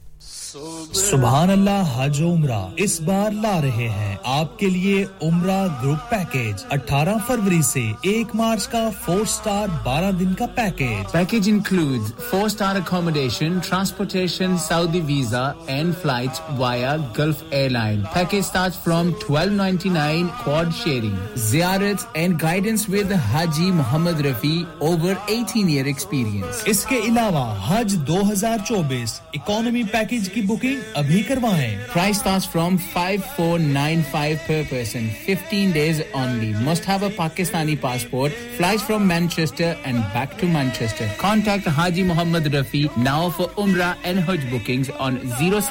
सुबहान अल्लाह हज उम्रा। इस बार ला रहे हैं आपके लिए उम्रा group package 18 फरवरी से 1 मार्च का फोर स्टार 12 दिन का package package include four star accommodation transportation Saudi visa and flight via Gulf airline package starts from 1299 quad sharing जियारत and guidance with Haji Mohammad Rafi over 18 year experience इसके अलावा हज 2024 economy package की की booking अभी करवाएँ। Price start from 5495 पर person 15 days only must have a Pakistani passport flight from Manchester and back to Manchester contact Haji Mohammad Rafi now for उम्र and हज बुकिंग ऑन ज़ीरो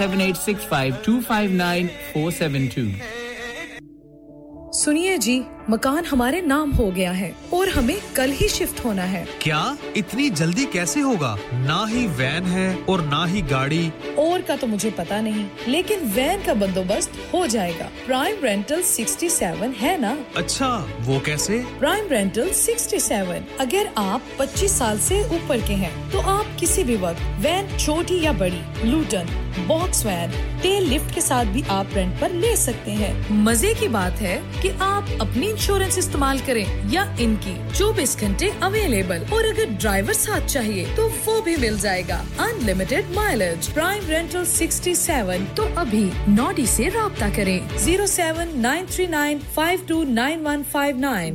सुनिए जी मकान हमारे नाम हो गया है और हमें कल ही शिफ्ट होना है। क्या? इतनी जल्दी कैसे होगा? ना ही वैन है और ना ही गाड़ी। और का तो मुझे पता नहीं लेकिन वैन का बंदोबस्त हो जाएगा। प्राइम रेंटल 67 है ना? अच्छा वो कैसे? प्राइम रेंटल 67 अगर आप 25 साल से ऊपर के हैं तो आप किसी भी वक्त वैन छोटी या बड़ी Luton box van tail lift के साथ भी आप रेंट पर ले सकते हैं। मज़े की बात है कि आप अपनी इंश्योरेंस इस्तेमाल करें या इनकी 24 घंटे अवेलेबल और अगर ड्राइवर साथ चाहिए तो वो भी मिल जाएगा। अनलिमिटेड माइलेज प्राइम रेंटल 67 तो अभी नॉडी से रब्ता करें। Zero seven nine three nine five two nine one five nine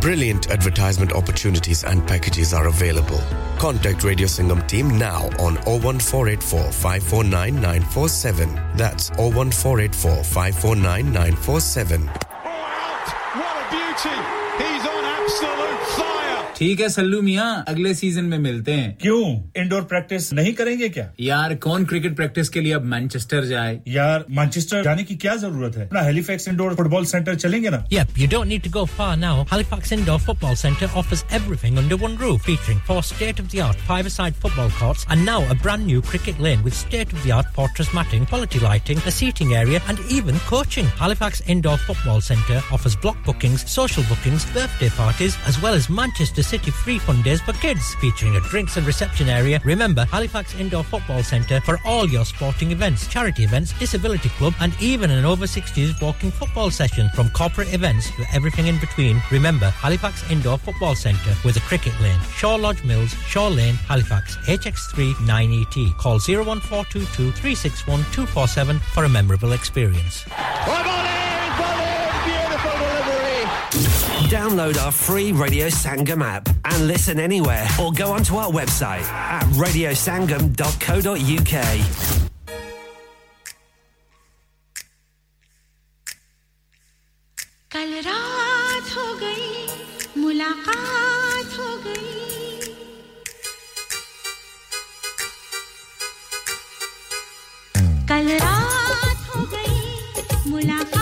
Brilliant advertisement opportunities and packages are available. Contact Radio Singham team now on 01484 549 947. That's 01484 549 947. What a beauty! He's on absolute! ठीक है सल्लू मियाँ अगले season में मिलते हैं क्यों indoor practice नहीं करेंगे क्या यार कौन क्रिकेट प्रैक्टिस के लिए अब मैनचेस्टर जाए यार मैनचेस्टर जाने की क्या जरूरत है अपना हेलीफैक्स इंडोर फुटबॉल सेंटर चलेंगे ना Yep, you don't need to go far now. Halifax Indoor Football Centre offers everything under one roof, featuring four state-of-the-art five-a-side football courts and now a brand new cricket lane with state-of-the-art fortress matting, quality lighting, a seating area and even coaching. Halifax Indoor Football Centre offers block bookings, social bookings, birthday parties, as well as Manchester City free fun days for kids, featuring a drinks and reception area. Remember, Halifax Indoor Football Centre for all your sporting events, charity events, disability club, and even an over 60s walking football session. From corporate events to everything in between, remember Halifax Indoor Football Centre with a cricket lane. Shaw Lodge Mills, Shaw Lane, Halifax, HX3 9ET. Call 01422 361 247 for a memorable experience. Download our free Radio Sangam app and listen anywhere or go onto our website at radiosangam.co.uk. कल रात हो गई मुलाकात हो गई कल रात हो गई मुलाकात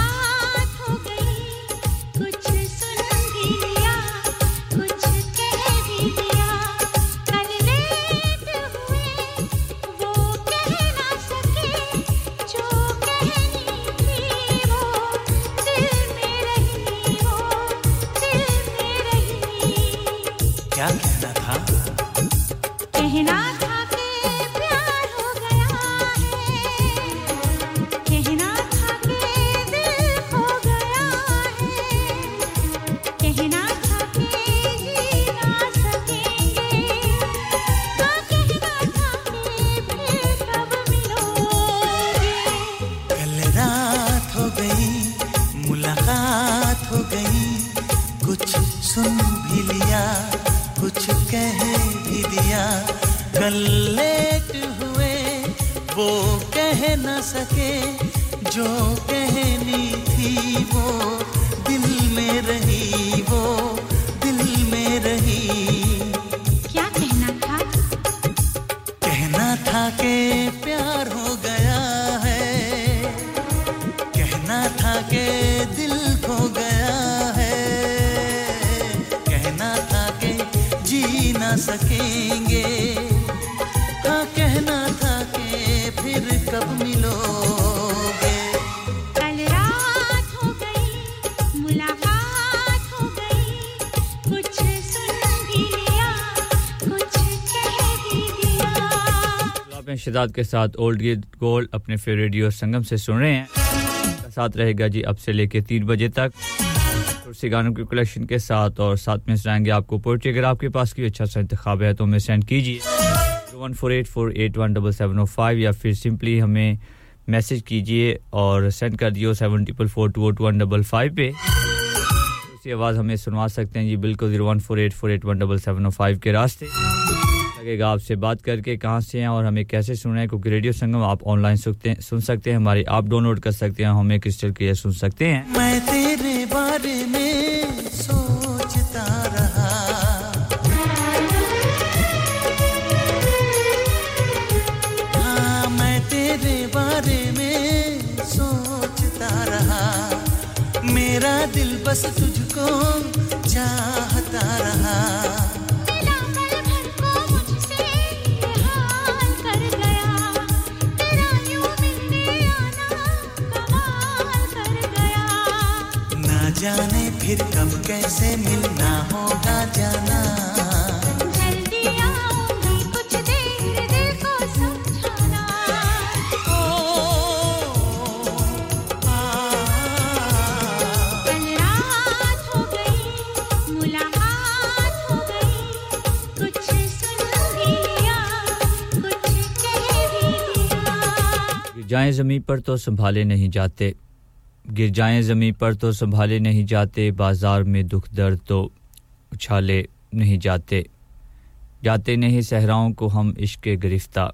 शिदात के साथ ओल्ड गिट गोल्ड अपने फेवरेट रेडियो संगम से सुन रहे हैं। साथ रहेगा जी अब से लेके तीन बजे तक। तुलसी गानों की कलेक्शन के साथ और साथ में सुनाएँगे आपको पोइट्री अगर आपके पास कोई अच्छा सा इंतखाब है तो हमें सेंड कीजिए। One four eight four eight one double seven O five या फिर सिंपली हमें मैसेज कीजिए और सेंड कर दियो seven triple four two eight one double five पे। उसी आवाज़ हमें सुनवा सकते हैं जी बिल्कुल zero one four eight four eight one double seven o five के रास्ते। लगेगा आपसे बात करके कहाँ से हैं और हमें कैसे सुना है, क्योंकि रेडियो संगम आप ऑनलाइन सुनते हैं सुन सकते हैं, हमारी आप डाउनलोड कर सकते हैं, हमें क्रिस्टल क्लियर सुन सकते हैं। कह भी दिया। गिर जाएँ ज़मीन पर तो संभाले नहीं जाते। गिर जाएँ ज़मीन पर तो संभाले नहीं जाते, बाज़ार में दुख दर्द तो उछाले नहीं जाते। जाते नहीं सहराओं को हम इश्क गिरफ्ता।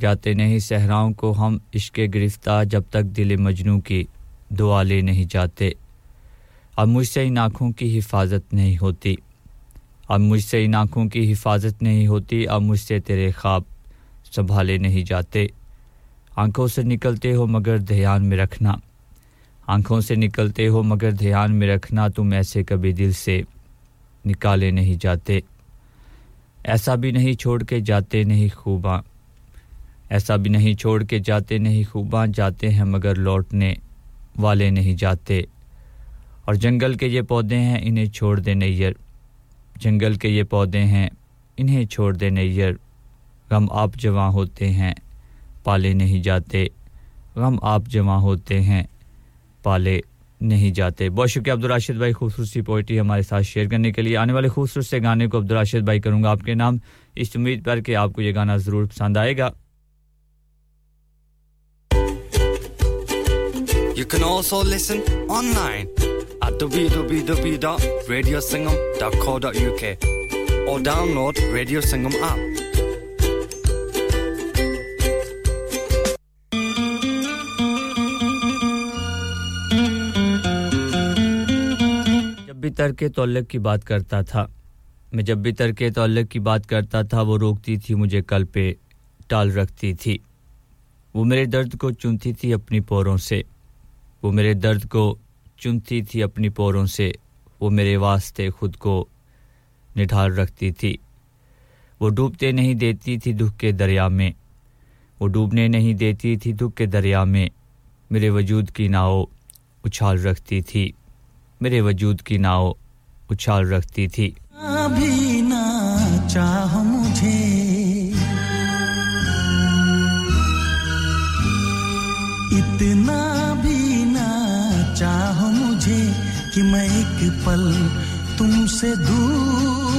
जाते नहीं सहराओं को हम इश्क गिरफ्ता जब तक दिल मजनू की दुआ ले नहीं जाते। अब मुझसे इन आँखों की हिफाजत नहीं होती। अब मुझसे इन आँखों की हिफाजत नहीं होती, अब मुझसे तेरे ख्वाब संभाले नहीं जाते। आँखों से निकलते हो मगर ध्यान में रखना। आँखों से निकलते हो, मगर ध्यान में रखना तुम ऐसे कभी दिल से निकाले नहीं जाते। ऐसा भी नहीं छोड़ के जाते नहीं खूबा। ऐसा भी नहीं छोड़ के जाते नहीं खूबा, जाते हैं मगर लौटने वाले नहीं जाते। और जंगल के ये पौधे हैं, इन्हें छोड़ दे नैयर। जंगल के ये पौधे हैं, इन्हें छोड़ दे नैयर। गम आप जवां होते हैं, पाले नहीं जाते। गम आप जवां होते हैं पाले नहीं जाते। बहुत शुक्रिया अब्दुल राशिद भाई, खूबसूरत पोइट्री हमारे साथ शेयर करने के लिए। आने वाले खूबसूरत से गाने को अब्दुल राशिद भाई करूँगा। आपके नाम इस उम्मीद पर कि आपको ये गाना ज़रूर पसंद आएगा। You can also listen online at www.radiosingam.co.uk or download Radio Singam app. तर्क तौल्लक की बात करता था। मैं जब भी तर्क तौल्लक की बात करता था, वो रोकती थी, मुझे कल पे टाल रखती थी। वो मेरे दर्द को चुनती थी अपनी पोरों से। वो मेरे दर्द को चुनती थी अपनी पोरों से। वो मेरे वास्ते खुद को निढाल रखती थी। वो डूबते नहीं देती थी दुख के दरिया में। वो डूबने नहीं देती थी दुख के दरिया में। मेरे वजूद की नाव उछाल रखती थी। मेरे वजूद की नाव उछाल रखती थी। भी ना चाहो मुझे। इतना भी ना चाहो मुझे कि मैं एक पल तुमसे दूर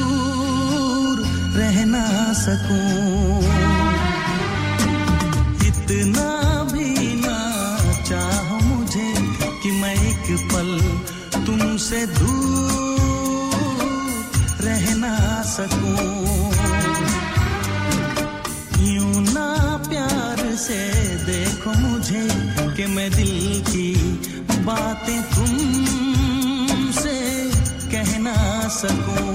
रह ना सकूँ। तुमसे दूर रह ना सकूँ। यूँ ना प्यार से देखो मुझे कि मैं दिल की बातें तुमसे कह ना सकूँ।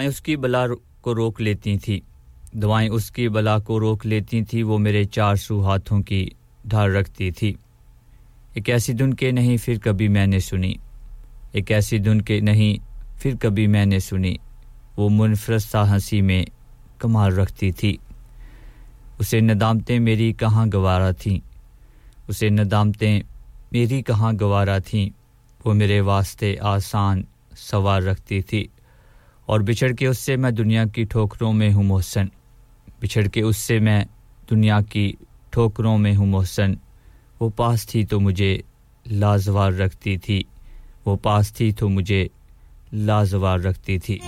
दुआएँ उसकी बला को रोक लेती थी। दुआएँ उसकी बला को रोक लेती थी, वो मेरे चार सू हाथों की ढाल रखती थी। एक ऐसी धुन के नहीं फिर कभी मैंने सुनी। एक ऐसी धुन के नहीं फिर कभी मैंने सुनी। वो मुनफरद सा हँसी में कमाल रखती थी। उसे नदामतें मेरी कहाँ गवारा थीं? उसे नदामतें मेरी कहाँ गवारा थीं? वो मेरे वास्ते आसान सवार रखती थी। और बिछड़ के उससे मैं दुनिया की ठोकरों में हूँ मोहसन। बिछड़ के उससे मैं दुनिया की ठोकरों में हूँ मोहसन। वो पास थी तो मुझे लाजवार रखती थी। वो पास थी तो मुझे लाजवार रखती थी।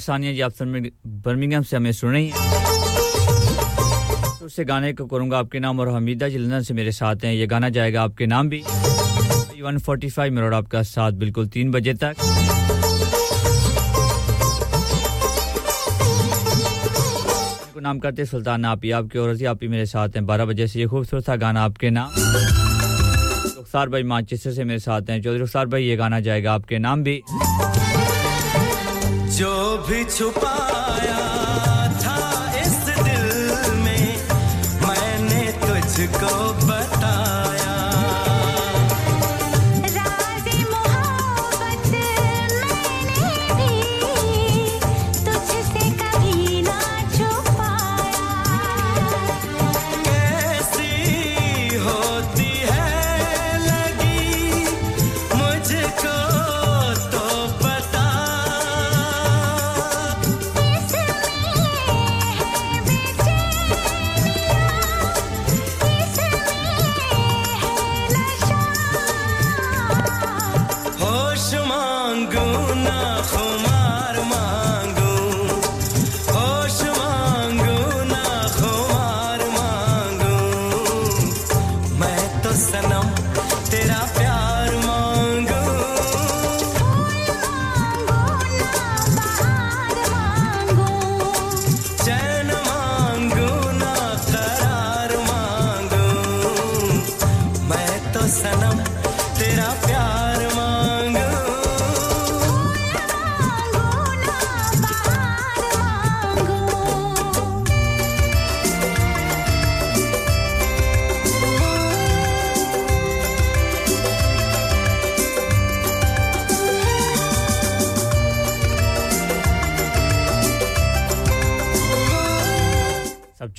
सानिया जी, आप बर्मिंगम से हमें सुन रही हैं। उससे गाने को करूँगा आपके नाम और हमीदा जी लंदन से मेरे साथ हैं। ये गाना जाएगा आपके नाम भी। 145 मिनट आपका साथ बिल्कुल तीन बजे तक। नाम करते सुल्तान, आप आपकी औरत आप ही मेरे साथ हैं। बारह बजे से ये खूबसूरत सा गाना आपके नाम। रुखसार भाई मानचेस्टर से मेरे साथ हैं। चौधरी रुखसार भाई, ये गाना जाएगा आपके नाम भी। भी छुपाया।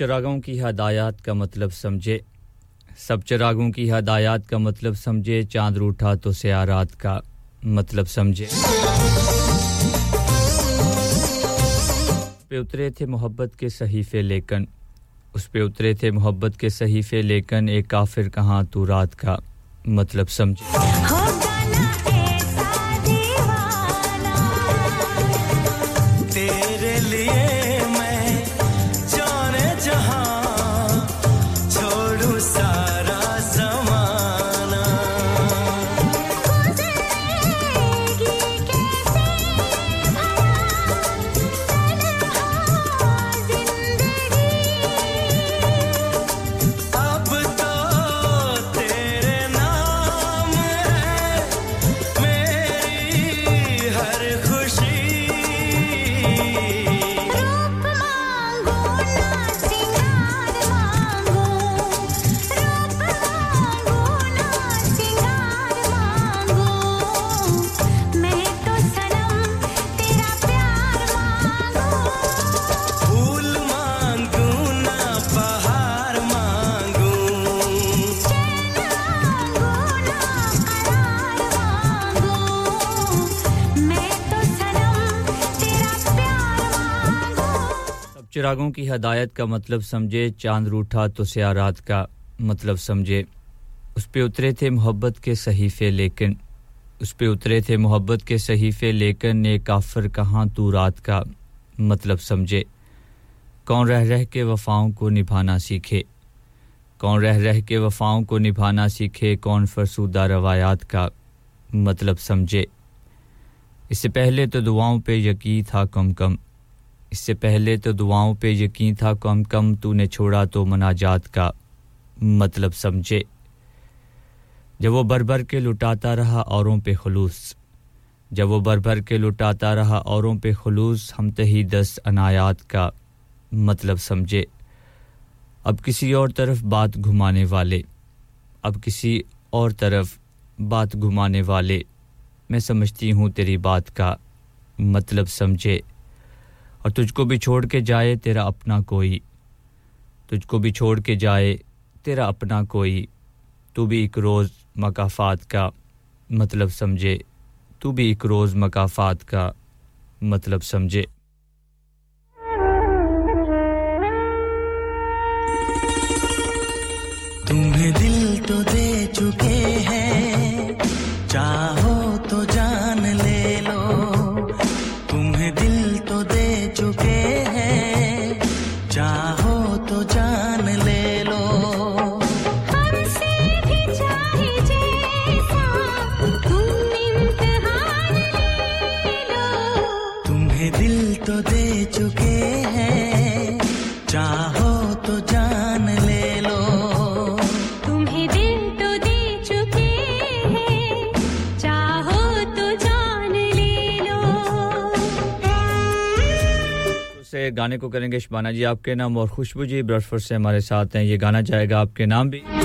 चिरागों की हदायत का मतलब समझे। सब चरागों की हदायत का मतलब समझे, चाँद रूठा तो सियारात का मतलब समझे। पे उतरे थे मोहब्बत के सहीफे लेकिन उस पे उतरे थे मोहब्बत के सहीफे लेकिन एक काफिर कहाँ तू रात का मतलब समझे। चिरागों की हदायत का मतलब समझे, चाँद रूठा तो सियारात का मतलब समझे। उस पे उतरे थे मोहब्बत के सहीफे, लेकिन उस पे उतरे थे मोहब्बत के सहीफे, लेकिन ने काफर कहाँ तू रात का मतलब समझे। कौन रह रह के वफाओं को निभाना सीखे? कौन रह रह के वफाओं को निभाना सीखे? कौन फरसूदा रवायात का मतलब समझे? इससे पहले तो दुआओं पे यकीन था कम कम इससे पहले तो दुआओं पे यकीन था कम कम तूने छोड़ा तो मनाजात का मतलब समझे। जब वो भर भर के लुटाता रहा, औरों पे खलूस। जब वो भर भर के लुटाता रहा, औरों पे खलूस, हम तही दस अनायात का मतलब समझे। अब किसी और तरफ़ बात घुमाने वाले। अब किसी और तरफ़ बात घुमाने वाले। मैं समझती हूँ तेरी बात का मतलब समझे। और तुझको भी छोड़ के जाए तेरा अपना कोई। तुझको भी छोड़ के जाए तेरा अपना कोई। तू भी एक रोज़ मकाफात का मतलब समझे। तू भी एक रोज़ मकाफात का मतलब समझे। पे गाने को करेंगे। शबाना जी, आपके नाम और खुशबू जी ब्रशफर से हमारे साथ हैं। ये गाना जाएगा आपके नाम भी।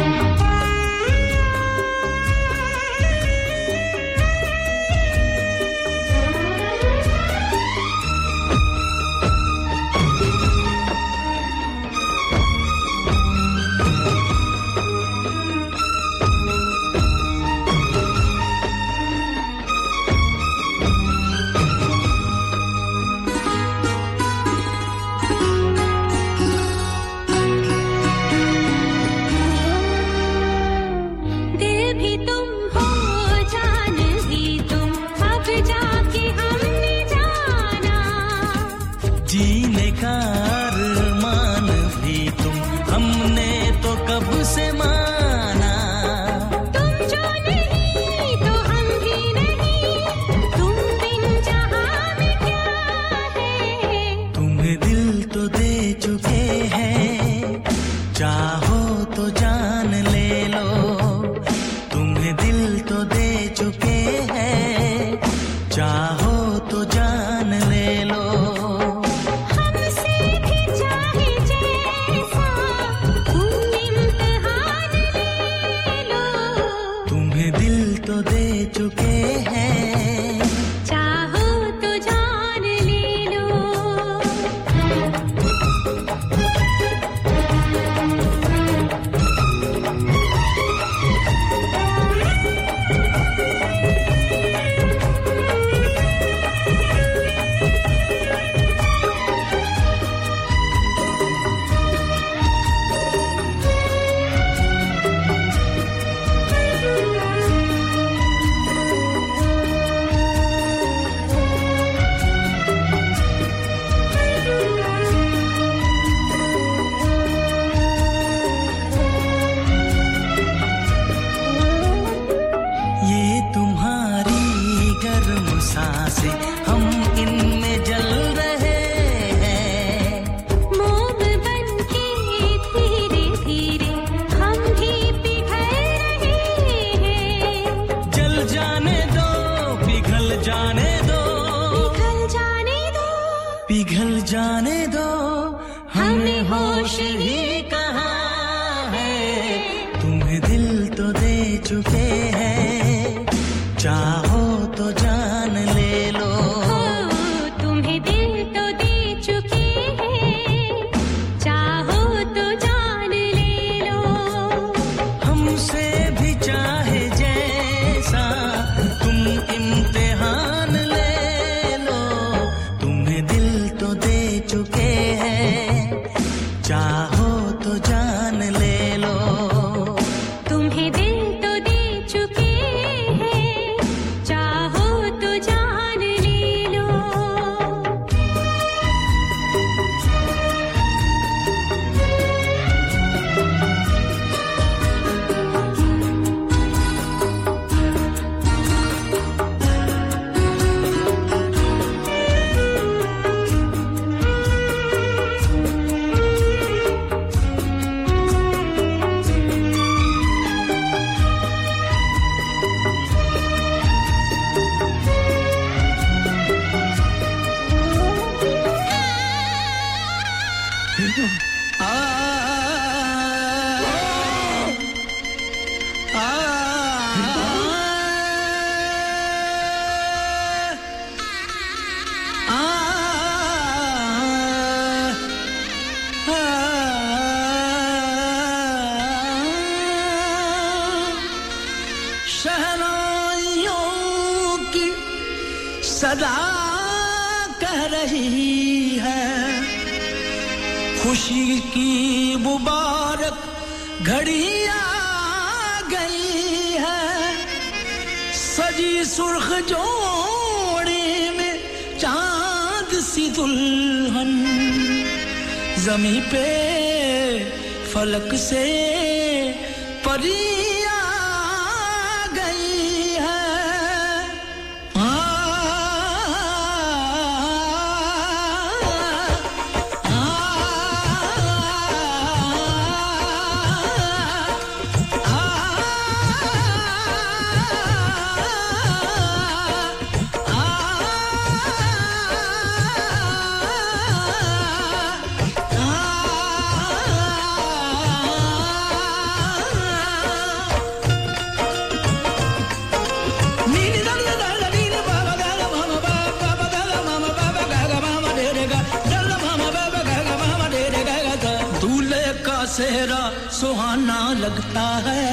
सेहरा सुहाना लगता है।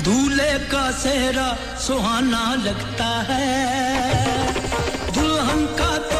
दूल्हे का सेहरा सुहाना लगता है। दुल्हन का तो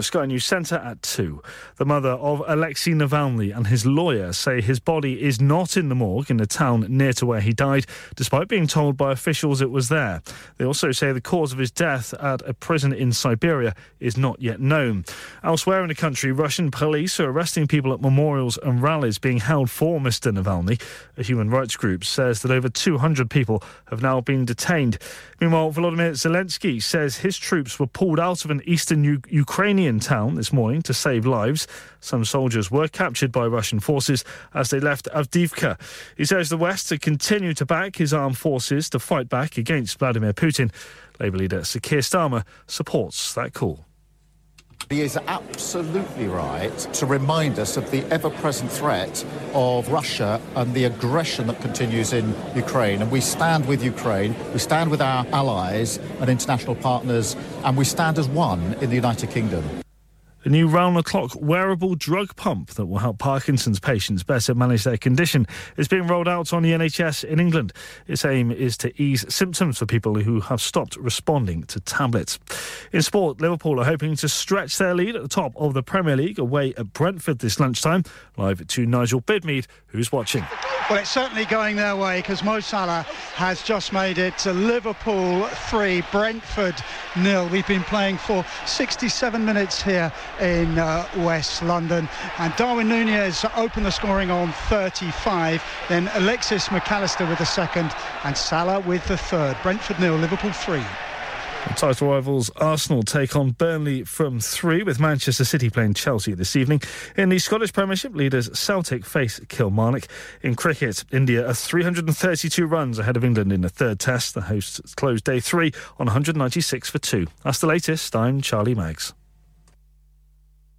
The Sky News Centre at 2. The mother of Alexei Navalny and his lawyer say his body is not in the morgue in the town near to where he died, despite being told by officials it was there. They also say the cause of his death at a prison in Siberia is not yet known. Elsewhere in the country, Russian police are arresting people at memorials and rallies being held for Mr. Navalny. A human rights group says that over 200 people have now been detained. Meanwhile, Volodymyr Zelensky says his troops were pulled out of an eastern U- Ukrainian town this morning to save lives. Some soldiers were captured by Russian forces as they left Avdiivka. He says the West to continue to back his armed forces to fight back against Vladimir Putin. Labour leader Sir Keir Starmer supports that call. He is absolutely right to remind us of the ever present threat of Russia and the aggression that continues in Ukraine. And we stand with Ukraine, we stand with our allies and international partners, and we stand as one in the United Kingdom. A new round the clock wearable drug pump that will help Parkinson's patients better manage their condition is being rolled out on the NHS in England. Its aim is to ease symptoms for people who have stopped responding to tablets. In sport, Liverpool are hoping to stretch their lead at the top of the Premier League away at Brentford this lunchtime. Live to Nigel Bidmead, who's watching. Well, it's certainly going their way because Mo Salah has just made it to Liverpool 3, Brentford nil. We've been playing for 67 minutes here in uh, West London. And Darwin Nunez opened the scoring on 35. Then Alexis McAllister with the second and Salah with the third. Brentford nil, Liverpool 3. Title rivals Arsenal take on Burnley from three, with Manchester City playing Chelsea this evening. In the Scottish Premiership, leaders Celtic face Kilmarnock. In cricket, India are 332 runs ahead of England in the third test. The hosts closed day three on 196 for two. That's the latest. I'm Charlie Maggs.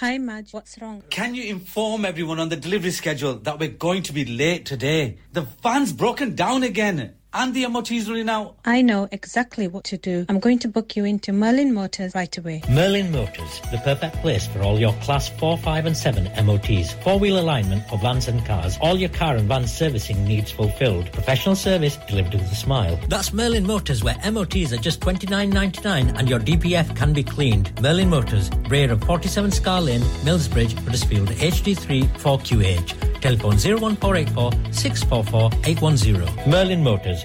Hi, Madge. What's wrong? Can you inform everyone on the delivery schedule that we're going to be late today? The van's broken down again. And the MOT's running out. I know exactly what to do. I'm going to book you into Merlin Motors right away. Merlin Motors, the perfect place for all your class 4, 5 and 7 MOTs. Four-wheel alignment for vans and cars. All your car and van servicing needs fulfilled. Professional service delivered with a smile. That's Merlin Motors where MOTs are just $29.99 and your DPF can be cleaned. Merlin Motors, rear of 47 Scar Lane, Millsbridge, Huddersfield, HD3 4QH. Telephone 01484 644 810. Merlin Motors,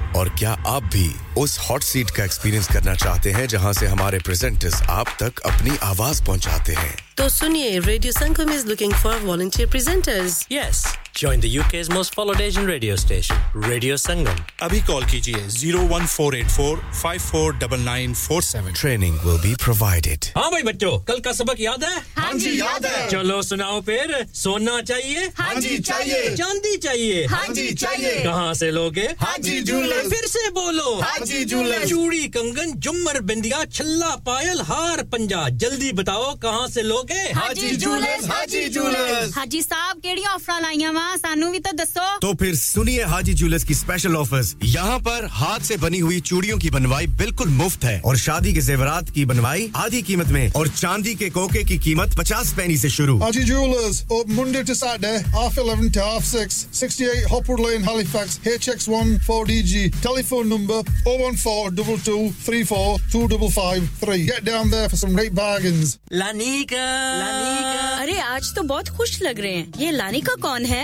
और क्या आप भी उस hot seat का experience करना चाहते हैं जहाँ से हमारे प्रेजेंटर्स आप तक अपनी आवाज़ पहुंचाते हैं? तो सुनिए radio Sangam is looking for volunteer presenters Yes, join the UK's most followed Asian radio station, Radio Sangam. अभी कॉल कीजिए 01484 549947 ट्रेनिंग विल बी प्रोवाइडेड हाँ भाई बच्चों कल का सबक याद है हाँ जी, याद है। चलो सुनाओ फिर सोना चाहिए हाँ जी, चाहिए। चांदी चाहिए हाँ जी, चाहिए। कहाँ से लोगे हाँ जी, जूलर्स। फिर से बोलो हाँ जी, जूलर्स। चूड़ी कंगन जुमर बिंदिया छल्ला पायल हार पंजा जल्दी बताओ कहाँ से लोगे हाजी जूलर्स, हाजी जूलर्स। हाजी साहब केड़ी ऑफ़र लाइया वा सानू भी तो दसो। तो फिर सुनिए हाजी ज्वेलर्स की स्पेशल ऑफर्स यहाँ पर हाथ से बनी हुई चूड़ियों की बनवाई बिल्कुल मुफ़्त है। और शादी के जेवरात की बनवाई आधी कीमत में और चांदी के कोके की कीमत पचास पैनी से शुरू। Haji Jewelers, open Monday to Saturday, half 11 to half 6, 68 Hopwood Lane, Halifax, HX1 4DG. Telephone number 014 34 2553. Get down there for some great bargains. लानिका अरे आज तो बहुत खुश लग रहे हैं। ये लानिका कौन है?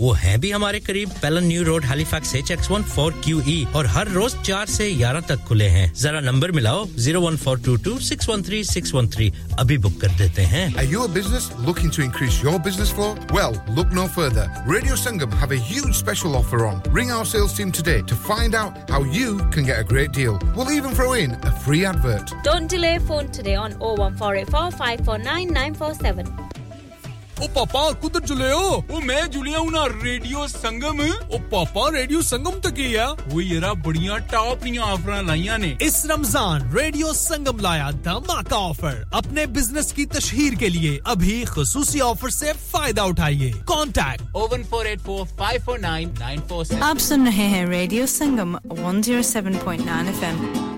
वो है भी हमारे करीब Pellon new road Halifax H X one four Q E और हर रोज चार से ग्यारह तक खुले हैं जरा नंबर मिलाओ zero one four two two six one three six one three अभी बुक कर देते हैं Are you a business looking to increase your business flow? Well, look no further. Radio Sangam have a huge special offer on. Ring our sales team today to find out how you can get a great deal. We'll even throw in a free advert. Don't delay phone today on 01484 549 947. ओ पापा कुदर चले हो। ओ मैं जुलिया हूँ ना radio संगम। ओ पापा radio संगम तक ही है? वो येरा बढ़िया टॉप नी ऑफ़र लाइया ने। इस रमज़ान रेडियो संगम लाया धमाका ऑफ़र अपने बिज़नेस की तशहीर के लिए अभी खसूसी ऑफ़र से फ़ायदा उठाइए। Contact o one four eight four five four nine nine four आप सुन रहे हैं रेडियो संगम 107.9 एफएम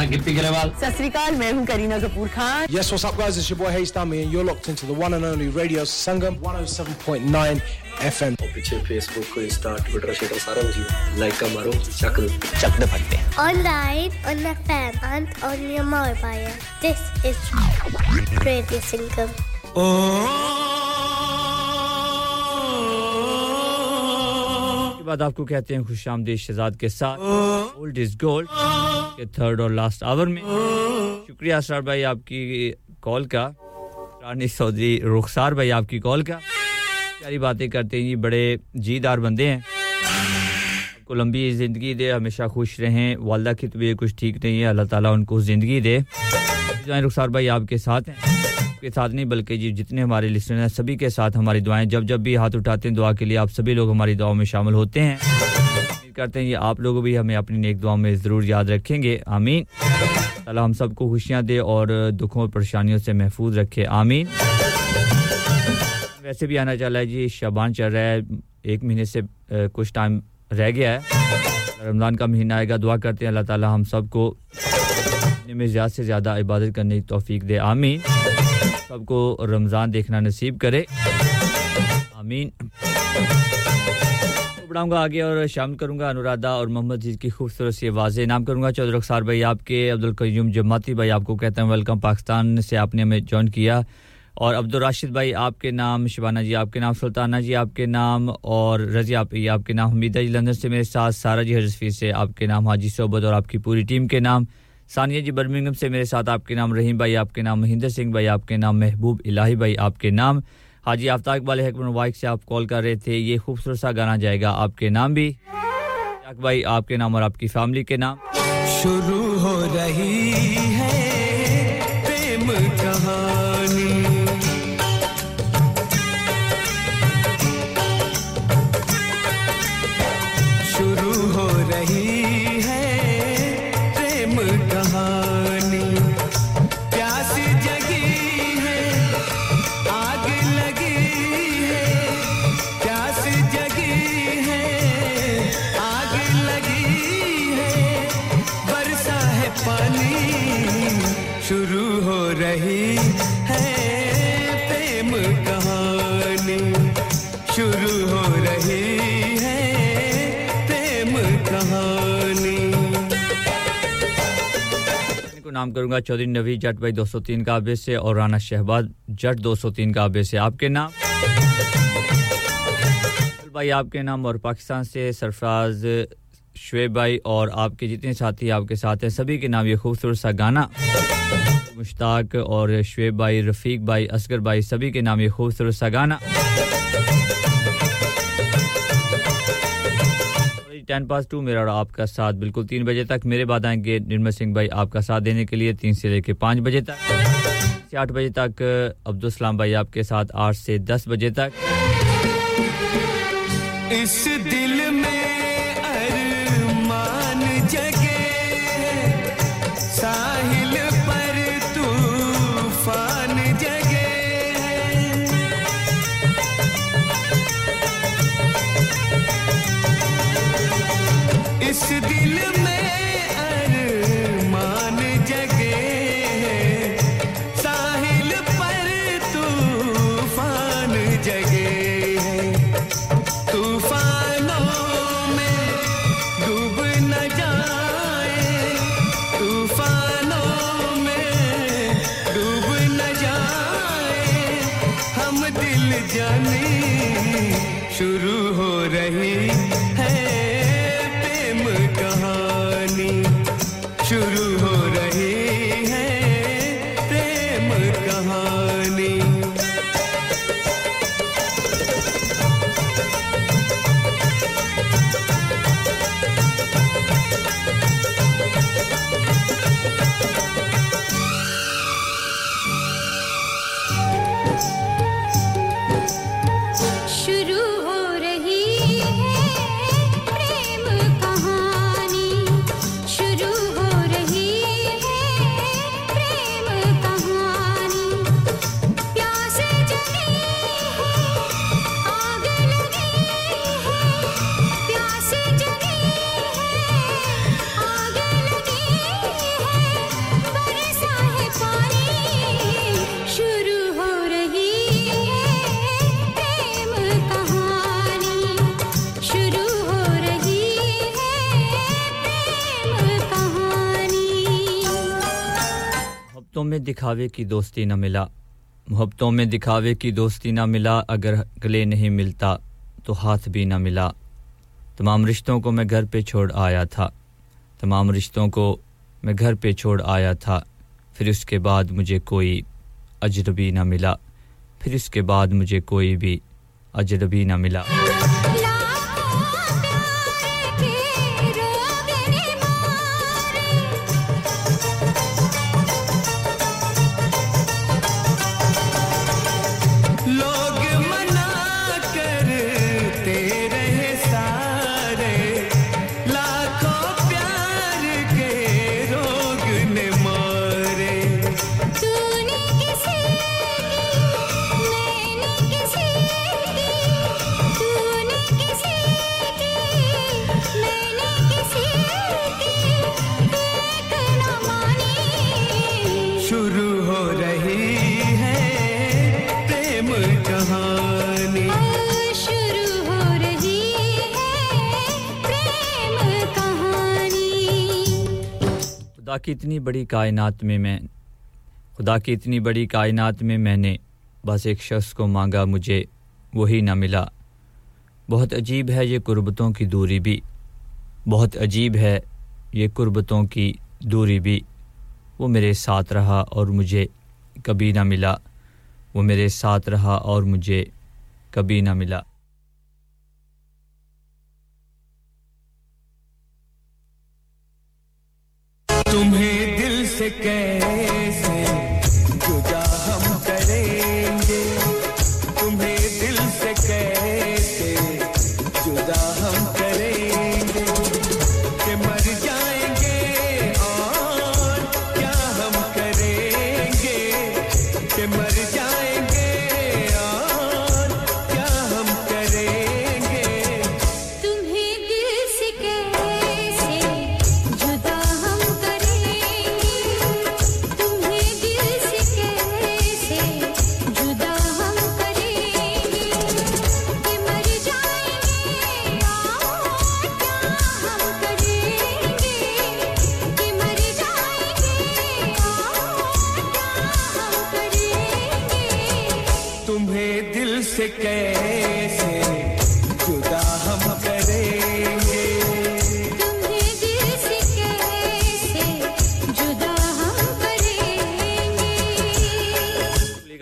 मैं गिप्पी ग्रेवाल सत मैं हूँ Kareena Kapoor Khan Yes, what's up guys? It's your boy Hayes Dummy and you're locked into the one and only Radio Sangam 107.9 FM. और पीछे फेसबुक को इंस्टा ट्विटर शेयर सारा कुछ लाइक का मारो चक चक दे फटते Online on the fan and on your mobile. This is Radio Sangam. Oh बाद आपको कहते हैं खुश आमदीद शहजाद के साथ। ओल्ड इज़ गोल्ड के थर्ड और लास्ट आवर में। शुक्रिया असरार भाई आपकी कॉल का। रानी सौदी रुखसार भाई आपकी कॉल का। प्यारी बातें करते हैं जी, बड़े जीदार बंदे हैं। आपको लंबी ज़िंदगी दे, हमेशा खुश रहें। वालदा की तबीयत कुछ ठीक नहीं है, अल्लाह ताला उनको ज़िंदगी दे। रुखसार भाई आपके साथ हैं। आपके साथ नहीं बल्कि जी जितने हमारे लिसनर हैं, सभी के साथ हमारी दुआएँ। जब जब भी हाथ उठाते हैं दुआ के लिए, आप सभी लोग हमारी दुआओं में शामिल होते हैं। करते हैं ये आप लोग भी हमें अपनी नेक दुआ में ज़रूर याद रखेंगे। आमीन। ताला हम सबको खुशियाँ दे और दुखों और परेशानियों से महफूज रखे। आमीन। वैसे भी आना चला है जी, शबान चल रहा है। एक महीने से कुछ टाइम रह गया है। रमज़ान का महीना आएगा, दुआ करते हैं। अल्लाह ताला हम सबको में ज़्यादा से ज़्यादा इबादत करने की तौफीक दे। आमीन। सबको रमज़ान देखना नसीब करे। आमीन। बढ़ाऊँगा आगे और शामिल करूँगा अनुराधा और मोहम्मद जीत की खूबसूरत सी आवाज़ें। नाम करूँगा चौधरी रखसार भाई आपके, अब्दुल कयूम जमाती भाई आपको कहते हैं वेलकम पाकिस्तान से आपने हमें ज्वाइन किया। और अब्दुल राशिद भाई आपके नाम, शिबाना जी आपके नाम, सुल्ताना जी आपके नाम और रज़ी आप आपके नाम, हमीदा जी लंदन से मेरे साथ, सारा जी हजफी से आपके नाम, हाजी सोबत और आपकी पूरी टीम के नाम। सानिया जी बर्मिंगम से मेरे साथ आपके नाम रहीम भाई, आपके नाम महेंद्र सिंह भाई, आपके नाम महबूब इलाही भाई, आपके नाम हाजी आफ्ताक वाले हकमन वाइक से आप कॉल कर रहे थे। ये खूबसूरत सा गाना जाएगा आपके नाम भी। भाई, आपके नाम और आपकी फैमिली के नाम। शुरू हो रही है। नाम करूँगा। चौधरी नवी जट भाई 203 का आबे से और राना शहबाज जट 203 का आबे से। आपके नाम? भाई, आपके नाम और पाकिस्तान से सरफराज शुएब भाई और आपके जितने साथी आपके साथ हैं, सभी के नाम ये खूबसूरत सा गाना। मुश्ताक और शुएब भाई, रफीक भाई, असगर भाई, सभी के नाम ये खूबसूरत सा गाना। टेन पास टू, मेरा और आपका साथ। बिल्कुल तीन बजे तक मेरे बाद आएँगे निर्मल सिंह भाई आपका साथ देने के लिए, तीन से लेकर पाँच बजे तक। से आठ बजे तक, अब्दुल सलाम भाई आपके साथ, आठ से दस बजे तक। इस दिल मोहब्बतों में दिखावे की दोस्ती न मिला। मोहब्बतों में दिखावे की दोस्ती न मिला, अगर गले नहीं मिलता तो हाथ भी न मिला। तमाम रिश्तों को मैं घर पे छोड़ आया था। तमाम रिश्तों को मैं घर पे छोड़ आया था। फिर उसके बाद मुझे कोई अजनबी न मिला। फिर उसके बाद मुझे कोई भी अजनबी न मिला। खुदा की इतनी बड़ी कायनात में मैं, खुदा की इतनी बड़ी कायनात में मैंने बस एक शख्स को मांगा, मुझे वही ना मिला। बहुत अजीब है ये कुर्बतों की दूरी भी। बहुत अजीब है ये कुर्बतों की दूरी भी। वो मेरे साथ रहा और मुझे कभी ना मिला। वो मेरे साथ रहा और मुझे कभी ना मिला। तुम्हें दिल से कैसे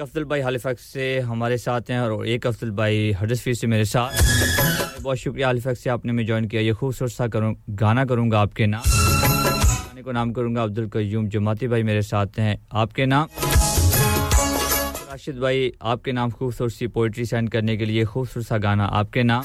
अफजल भाई हालिफैक्स से हमारे साथ हैं और एक अफजल भाई हडसफी से मेरे साथ बहुत शुक्रिया हालिफैक्स से आपने मैं ज्वाइन किया। ये खूबसूरत सा करूँ, गाना करूँगा आपके नाम। गाने को नाम करूँगा अब्दुल कयूम जमाती भाई मेरे साथ हैं। आपके नाम? राशिद भाई, आपके नाम खूबसूरत सी पोइट्री सेंड करने के लिए खूबसूरत सा गाना। आपके नाम?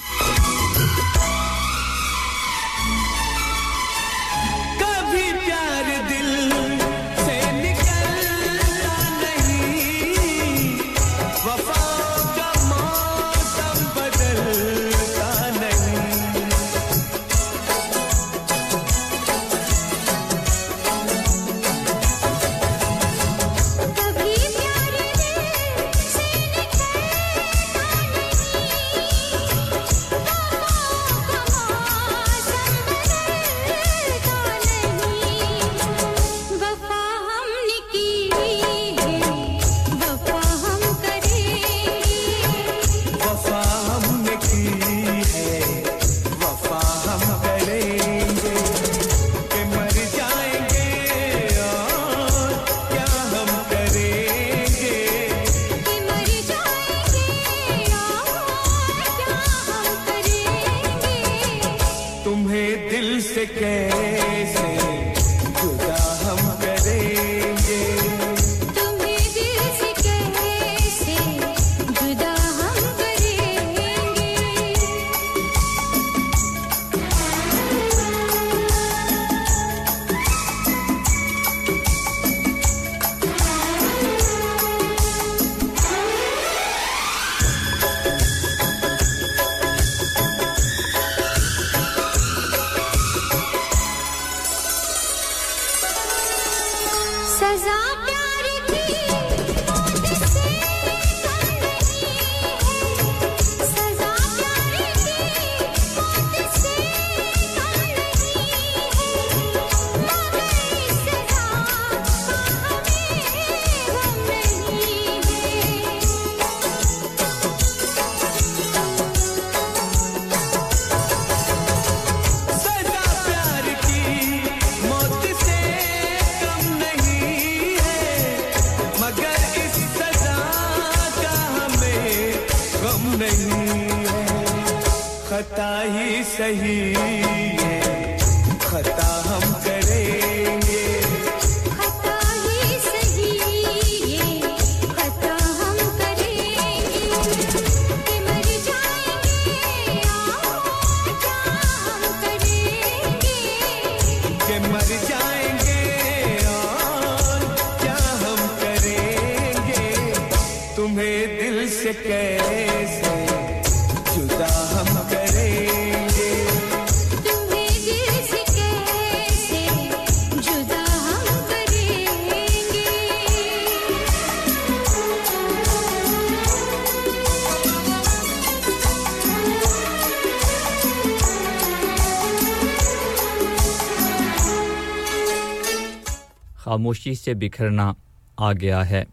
खामोशी से बिखरना आ गया है।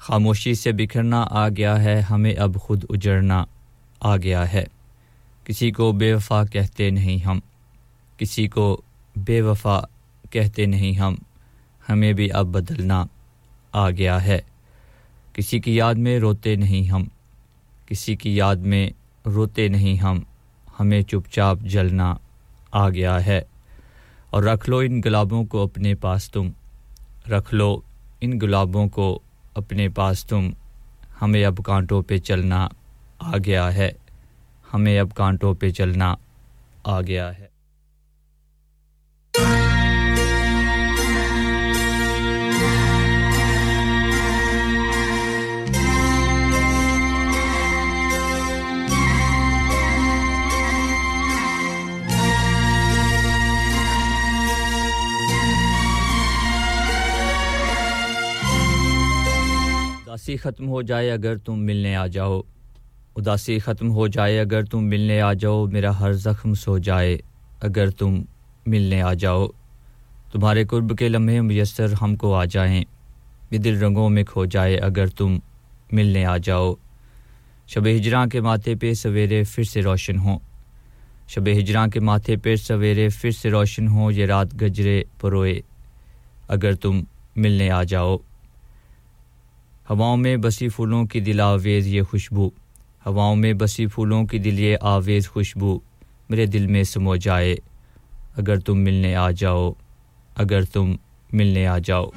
खामोशी से बिखरना आ गया है, हमें अब खुद उजड़ना आ गया है। किसी को बेवफा कहते नहीं हम। किसी को बेवफा कहते नहीं हम। हमें भी अब बदलना आ गया है। किसी की याद में रोते नहीं हम। किसी की याद में रोते नहीं हम। हमें चुपचाप जलना आ गया है। और रख लो इन गुलाबों को अपने पास तुम। रख लो। इन गुलाबों को अपने पास तुम। हमें अब कांटों पे चलना आ गया है। हमें अब कांटों पे चलना आ गया है। उदासी ख़त्म हो जाए अगर तुम मिलने आ जाओ। उदासी ख़त्म हो जाए अगर तुम मिलने आ जाओ, मेरा हर ज़ख्म सो जाए अगर तुम मिलने आ जाओ। तुम्हारे कुर्ब के लम्हे मुयसर हमको आ जाएँ, ये दिल रंगों में खो जाए अगर तुम मिलने आ जाओ। शब हिजरा के माथे पे सवेरे फिर से रोशन हो। शब हिजरा के माथे पे सवेरे फिर से रोशन हो, ये रात गजरे परोए अगर तुम मिलने आ जाओ। हवाओं में बसी फूलों की दिल आवेज ये खुशबू। हवाओं में बसी फूलों की दिल ये आवेज खुशबू। मेरे दिल में समो जाए, अगर तुम मिलने आ जाओ, अगर तुम मिलने आ जाओ।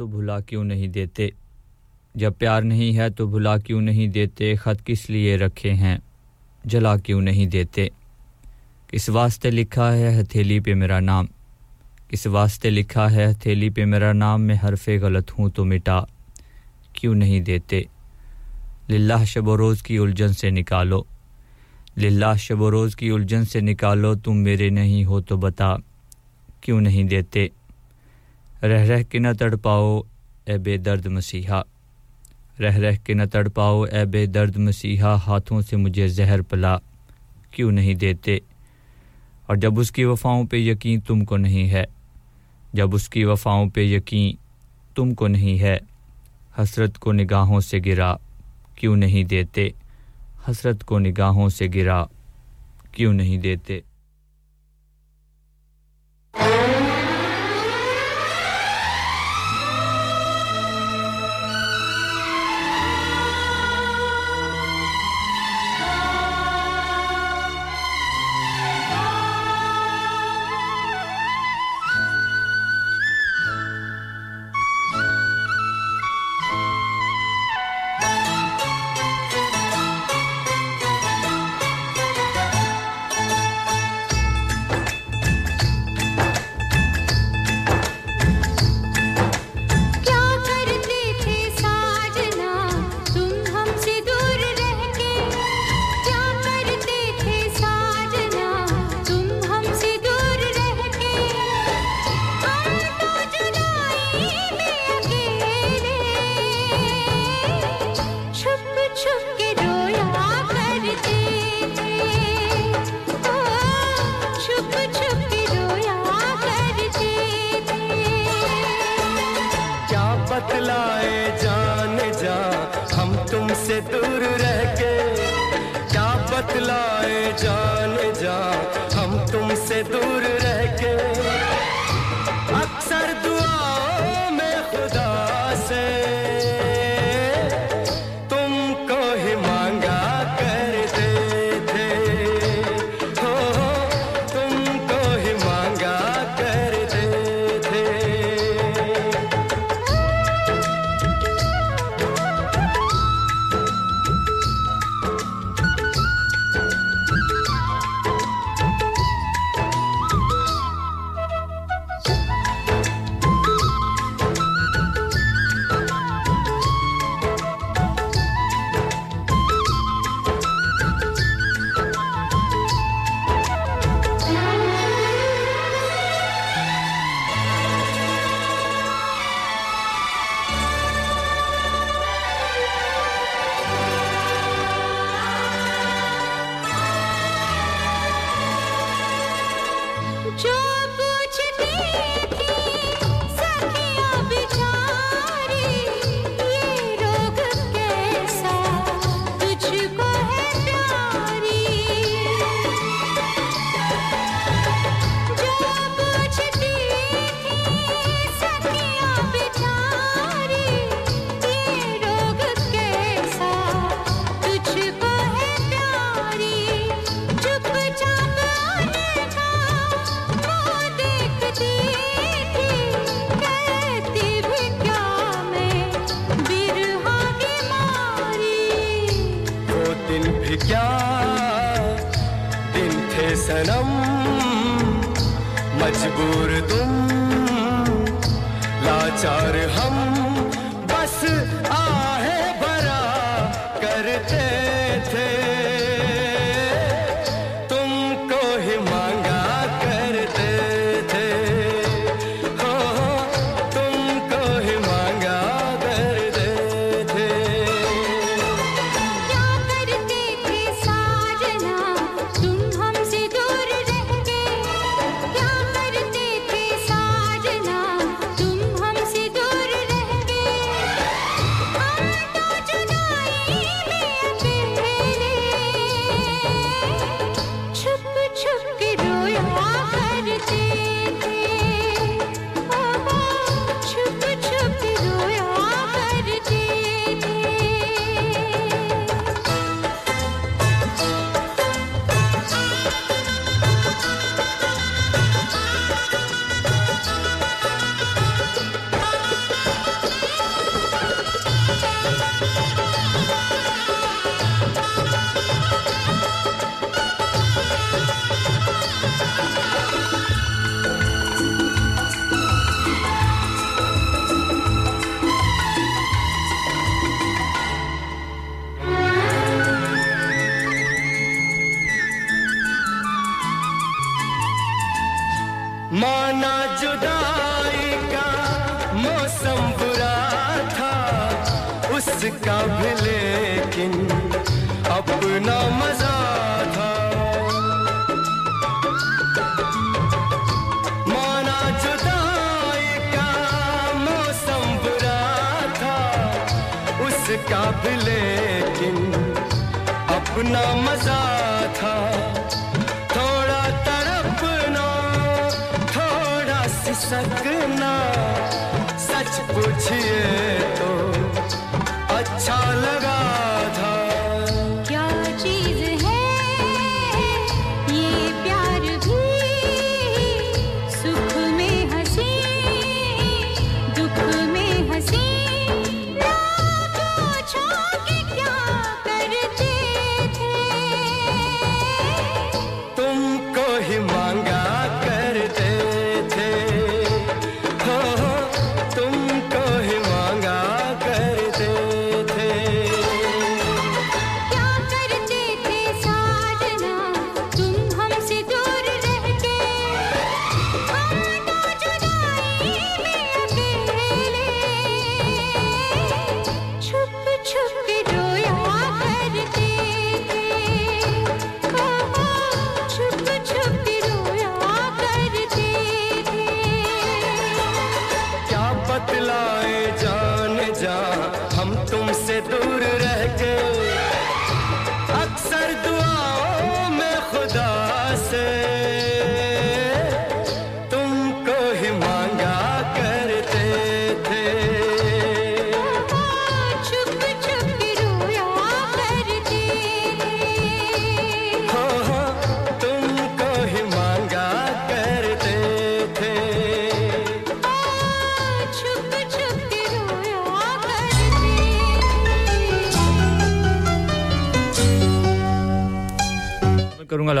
तो भुला क्यों नहीं देते? जब प्यार नहीं है तो भुला क्यों नहीं देते? खत किस लिए रखे हैं? जला क्यों नहीं देते? किस वास्ते लिखा है हथेली पे मेरा नाम? किस वास्ते लिखा है हथेली पे मेरा नाम? मैं हरफे गलत हूँ तो मिटा। क्यों नहीं देते? लिल्लाह शब रोज़ की उलझन से निकालो। लिल्लाह शब रोज़ की उलझन से निकालो, तुम मेरे नहीं हो तो बता। क्यों नहीं देते? रह रह के न तड़ पाओ ए बेदर्द मसीहा। रह रह के न तड़ पाओ ए बेदर्द मसीहा, हाथों से मुझे जहर पला। क्यों नहीं देते? और जब उसकी वफ़ाओं पे यकीन तुमको नहीं है, जब उसकी वफ़ाओं पे यकीन तुमको नहीं है, हसरत को निगाहों से गिरा। क्यों नहीं देते? हसरत को निगाहों से गिरा। क्यों नहीं देते? उसका भी लेकिन अपना मज़ा था। थोड़ा तड़पना थोड़ा सिसकना। सच पूछिए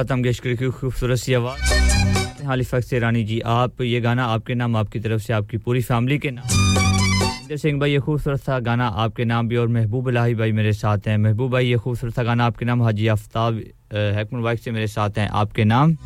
मैं करूँगा लता मंगेशकर की खूबसूरत सी आवाज़ हालिफक रानी जी, आप ये गाना आपके नाम, आपकी तरफ़ से आपकी पूरी फैमिली के नाम। इंदर सिंह भाई, ये खूबसूरत सा गाना आपके नाम भी और महबूब लाही भाई मेरे साथ हैं। महबूब भाई, ये खूबसूरत सा गाना आपके नाम हाजी आफ्ताब हैकमन वाइक से मेरे साथ हैं। आपके नाम?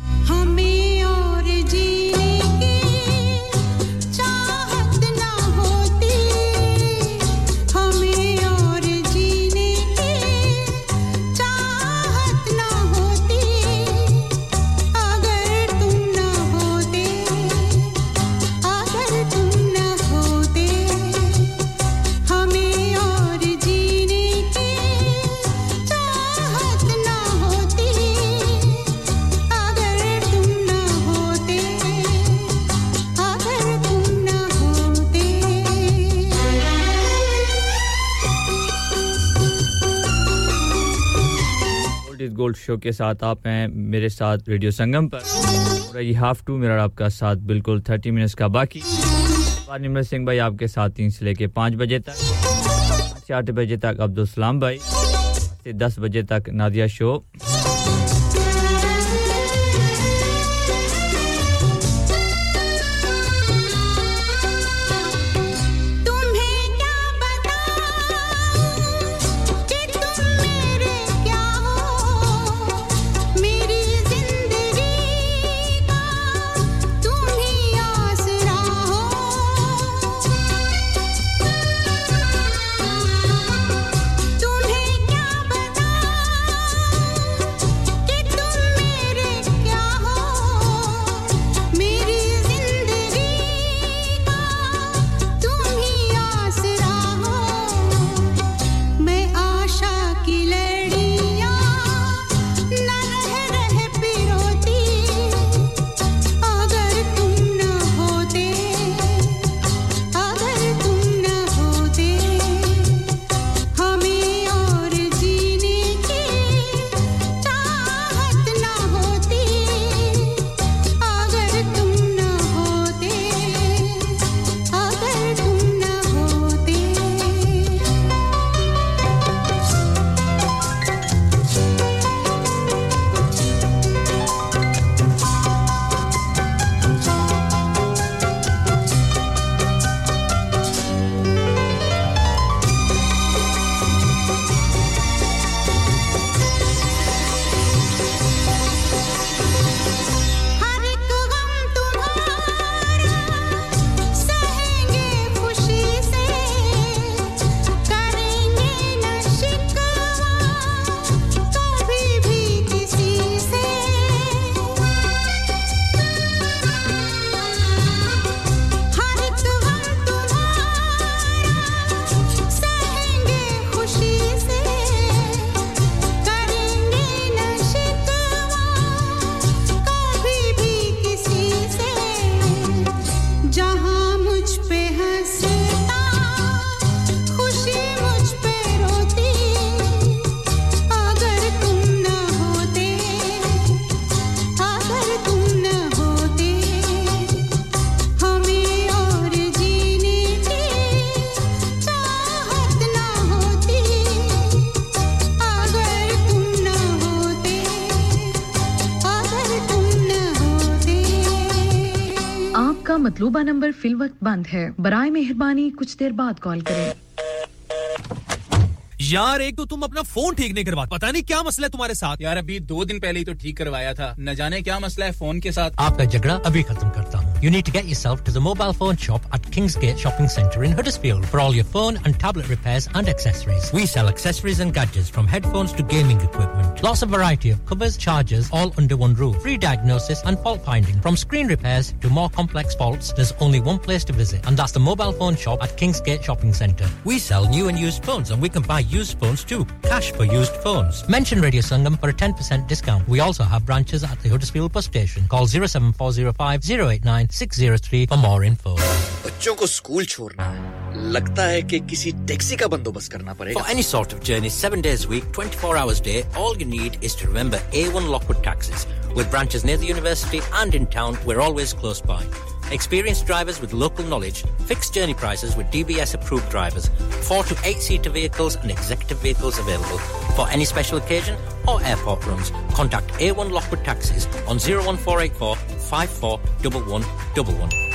गोल्ड शो के साथ आप हैं मेरे साथ रेडियो संगम पर। ये हाफ़ टू मेरा आपका साथ बिल्कुल 30 मिनट्स का बाकी। निमर सिंह भाई आपके साथ तीन से लेके पाँच बजे तक। चार बजे तक अब्दुल सलाम भाई। से दस बजे तक नादिया शो। फिल वक्त बंद है। बरए मेहरबानी कुछ देर बाद कॉल करें। यार एक तो तुम अपना फोन ठीक नहीं करवा पता नहीं क्या मसला है तुम्हारे साथ यार अभी दो दिन पहले ही तो ठीक करवाया था न जाने क्या मसला है फोन के साथ आपका झगड़ा अभी खत्म करता हूँ You need to get yourself to the mobile phone shop at Kingsgate Shopping Centre in Huddersfield for all your phone and tablet repairs and accessories. We sell accessories and gadgets from headphones to gaming equipment. Lots of variety of covers, chargers, all under one roof. Free diagnosis and fault finding. From screen repairs to more complex faults, there's only one place to visit, and that's the mobile phone shop at Kingsgate Shopping Centre. We sell new and used phones, and we can buy used phones too. Cash for used phones. Mention Radio Sangam for a 10% discount. We also have branches at the Huddersfield bus station. Call 07405 089 603 for more info. बच्चों को school छोड़ना है लगता है कि किसी taxi का बंदोबस्त करना पड़ेगा For any sort of journey, seven days a week, 24 hours a day, all you need is to remember A1 Lockwood Taxis. With branches near the university and in town, we're always close by. Experienced drivers with local knowledge, fixed journey prices with DBS approved drivers, four to eight seater vehicles and executive vehicles available. For any special occasion or airport runs, contact A1 Lockwood Taxis on 01484 541111.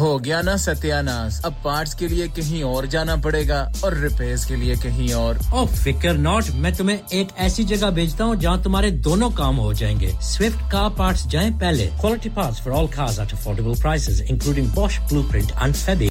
हो गया ना सत्यानाश। अब parts के लिए कहीं और जाना पड़ेगा और रिपेयर्स के लिए कहीं और। ओ फिकर नॉट, मैं तुम्हें एक ऐसी जगह भेजता हूँ जहाँ तुम्हारे दोनों काम हो जाएँगे। स्विफ्ट कार पार्ट्स जाएँ पहले। Quality parts for all cars at affordable prices including Bosch Blueprint and Febi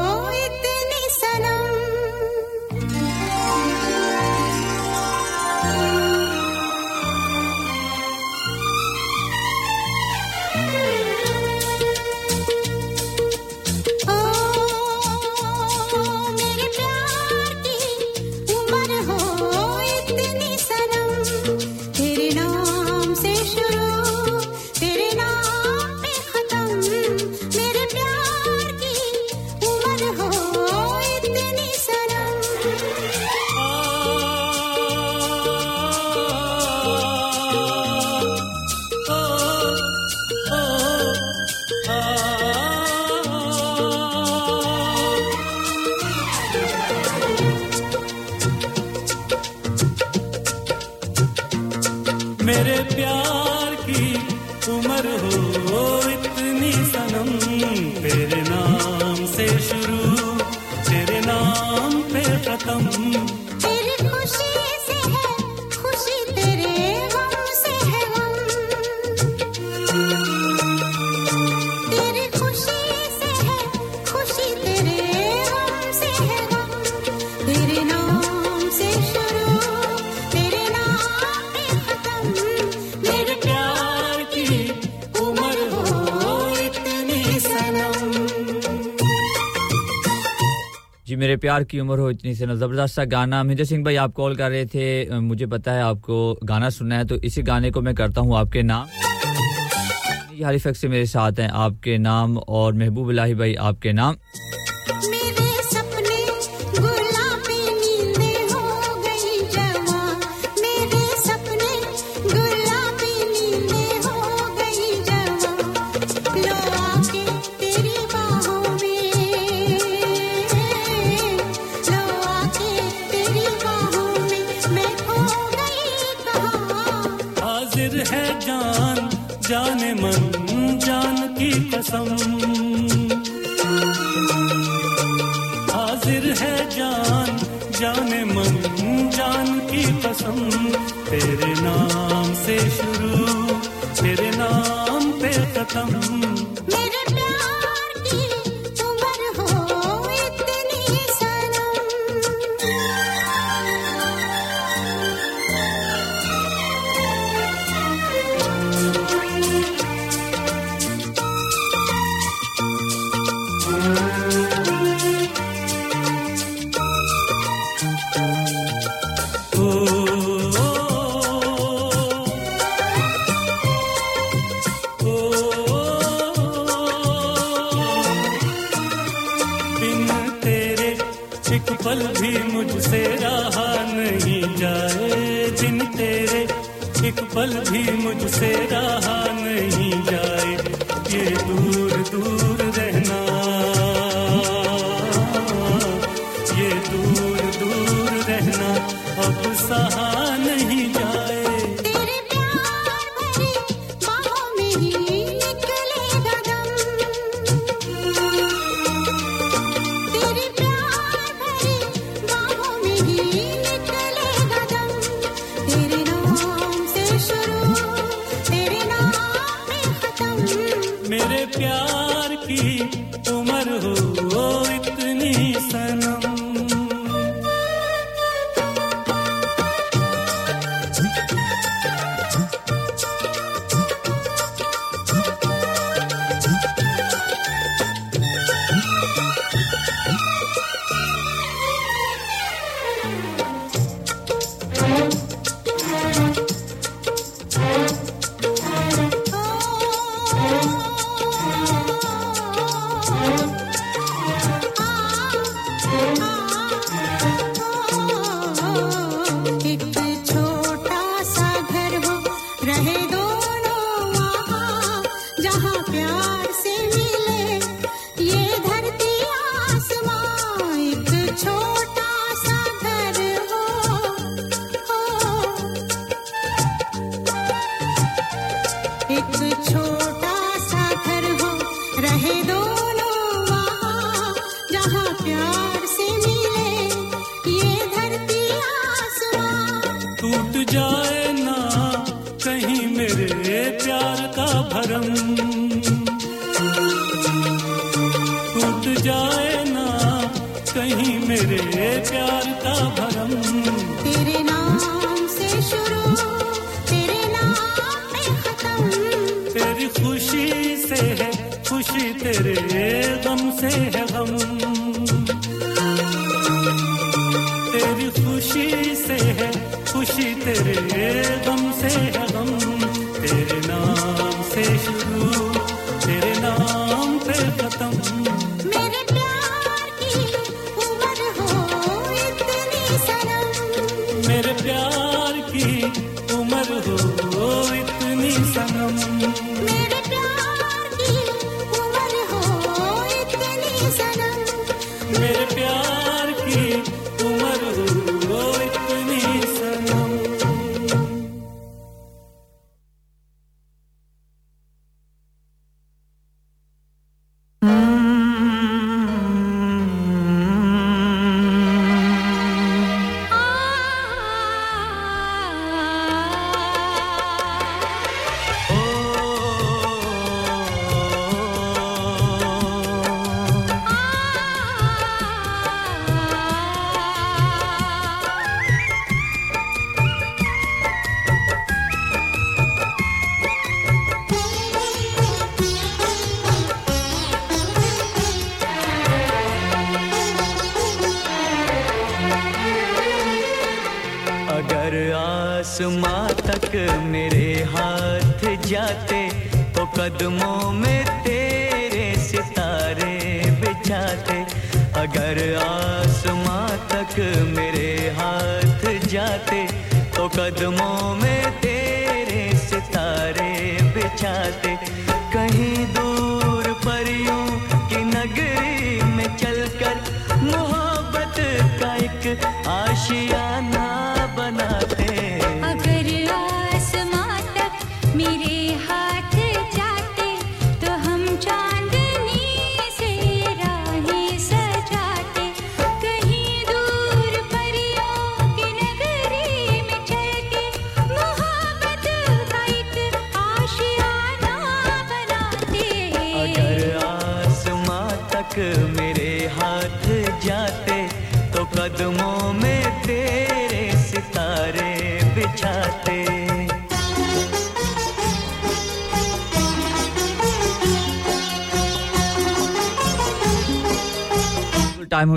मेरे प्यार की उम्र हो इतनी से ज़बरदस्त सा गाना। महेंद्र सिंह भाई, आप कॉल कर रहे थे। मुझे पता है आपको गाना सुनना है तो इसी गाने को मैं करता हूँ आपके नाम। ये हारीफेक्ट से मेरे साथ हैं, आपके नाम और महबूब लाही भाई, आपके नाम। तेरे नाम से शुरू तेरे नाम पे खत्म।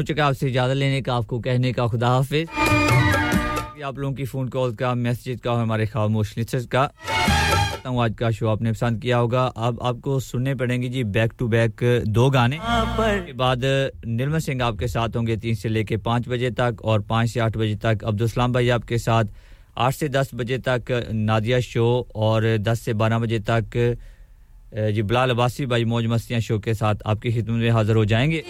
चुका आपसे इजाज़त लेने का आपको कहने का खुदा हाफिज। आप लोगों की फ़ोन कॉल का मैसेज का और हमारे खामोश लिस्ट का। आज का शो आपने पसंद किया होगा। अब आपको सुनने पड़ेंगे जी बैक टू बैक दो गाने। के बाद निर्मल सिंह आपके साथ होंगे तीन से लेके पाँच बजे तक और पाँच से आठ बजे तक अब्दुलसलाम भाई आपके साथ। आठ से दस बजे तक नादिया शो और दस से बारह बजे तक जी बिलाल अबासी भाई मौज मस्तियाँ शो के साथ आपकी खिदमत में हाजिर हो जाएँगे।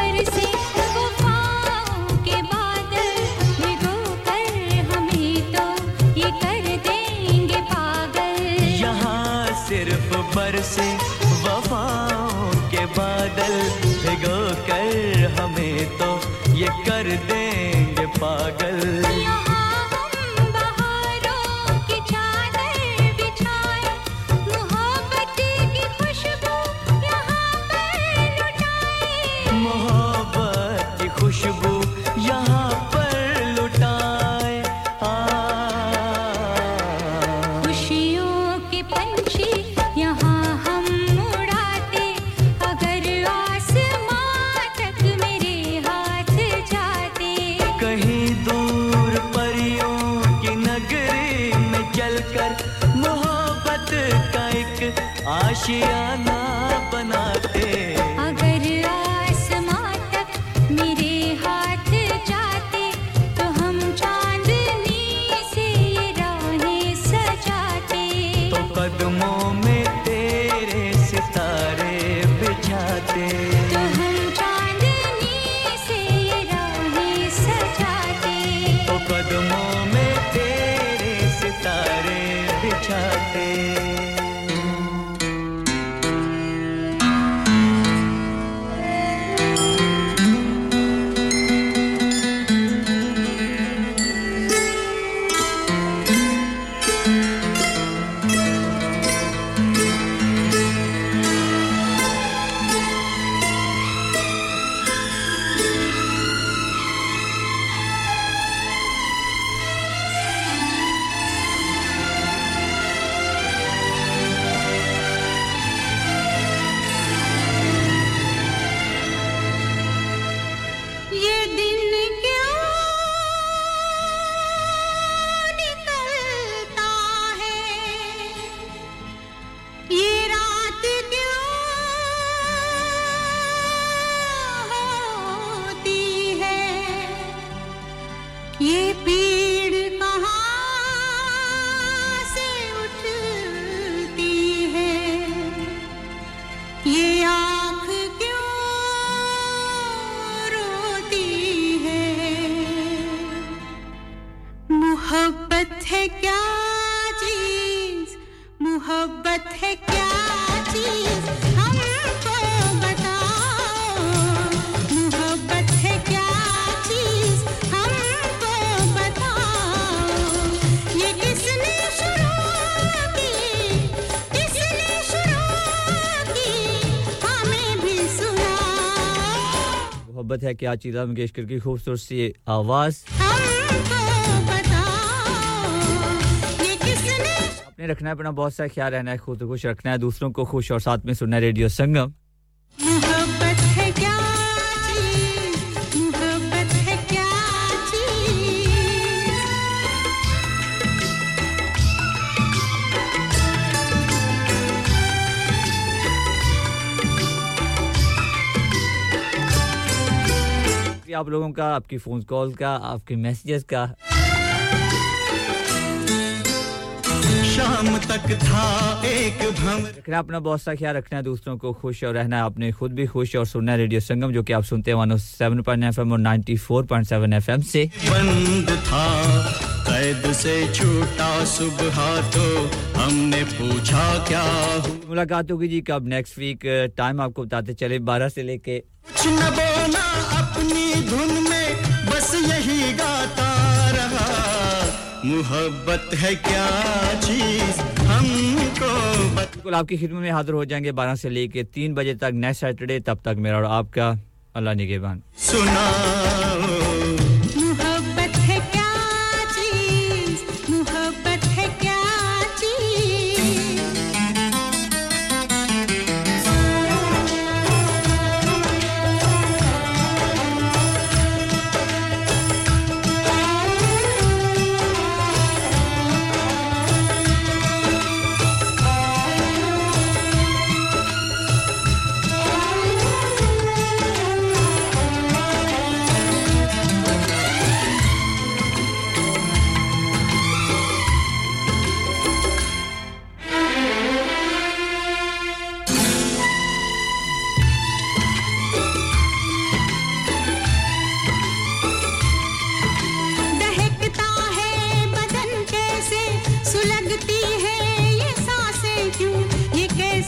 प्यार से एक क्या चीज़ मंगेशकर की खूबसूरत सी आवाज़। अपने रखना है, अपना बहुत सा ख्याल रहना है, खुद खुश रखना है, दूसरों को खुश और साथ में सुनना है रेडियो संगम। आप लोगों का आपकी फ़ोन कॉल का आपके मैसेजेस का। शाम तक था एक रखना अपना बहुत सा ख्याल रखना है दूसरों को खुश और रहना है आपने खुद भी खुश और सुनना है रेडियो संगम जो कि आप सुनते हैं one seven point F M और ninety four point seven F M से। बंद था। कैद से छूटा सुबह तो हमने पूछा क्या मुलाकात होगी जी कब? नेक्स्ट वीक टाइम आपको बताते चले बारह से लेके। कुछ न बोला अपनी धुन में बस यही गाता रहा। मोहब्बत है क्या चीज़ हमको बिल्कुल आपकी खिदमत में हाजिर हो जाएँगे बारह से लेके तीन बजे तक। नेक्स्ट सैटरडे तब तक मेरा और आपका अल्लाह निगेबान। सुनाओ।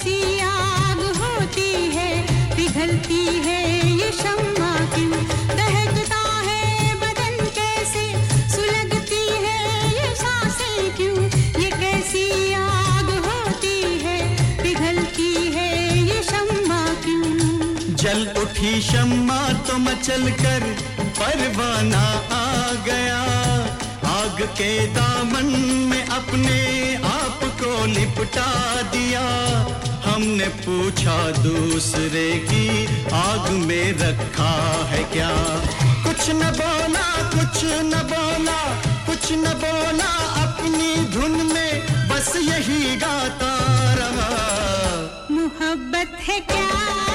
कैसी आग होती है, पिघलती है ये शम्मा क्यों दहकता है बदन कैसे? सुलगती है ये साँसें क्यों ये कैसी आग होती है, पिघलती है ये शम्मा क्यों जल उठी शम्मा तो मचल कर, परवाना आ गया। आग के दामन में अपने आप को लिपटा दिया। हमने पूछा दूसरे की, आग में रखा है क्या? कुछ न बोला, कुछ न बोला, कुछ न बोला, अपनी धुन में बस यही गाता रहा। मोहब्बत है क्या?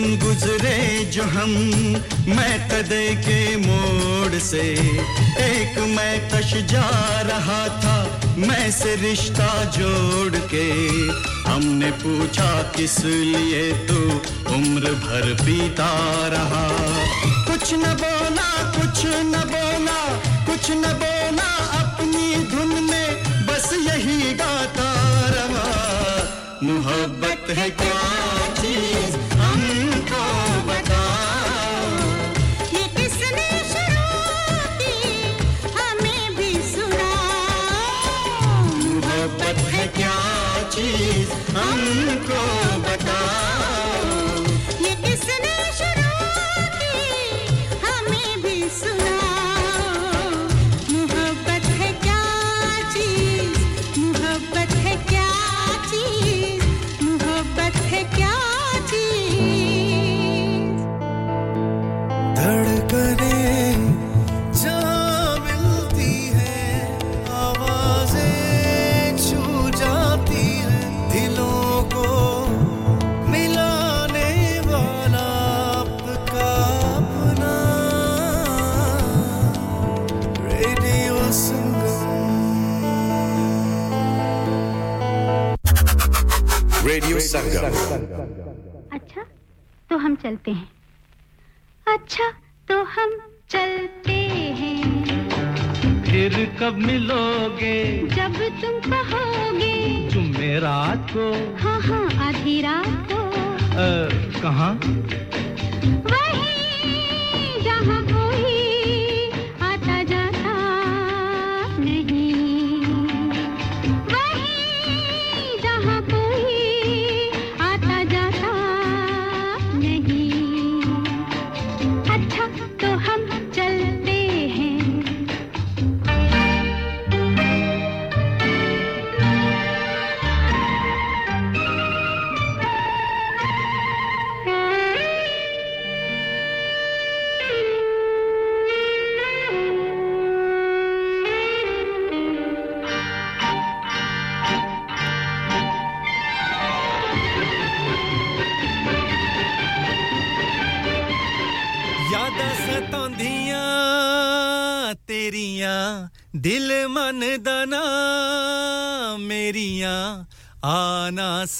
दिन गुजरे जो हम मैं कदे के मोड़ से। एक मैं कश जा रहा था, मैं से रिश्ता जोड़ के। हमने पूछा, किस लिए तू उम्र भर पीता रहा? कुछ न बोला, कुछ न बोला, कुछ न बोला, अपनी धुन में बस यही गाता रहा। मोहब्बत है क्या? हमको अच्छा तो हम चलते हैं।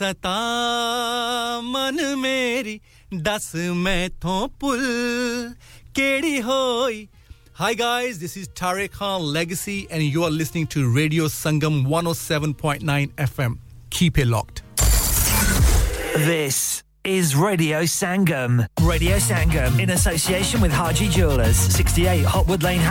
सता मन मेरी दस मैथों पुल केड़ी होई Hi guys, this is Tarek Khan Legacy and you are listening to Radio Sangam 107.9 FM. Keep it locked. This is Radio Sangam. Radio Sangam in association with Haji Jewelers, 68 Hotwood Lane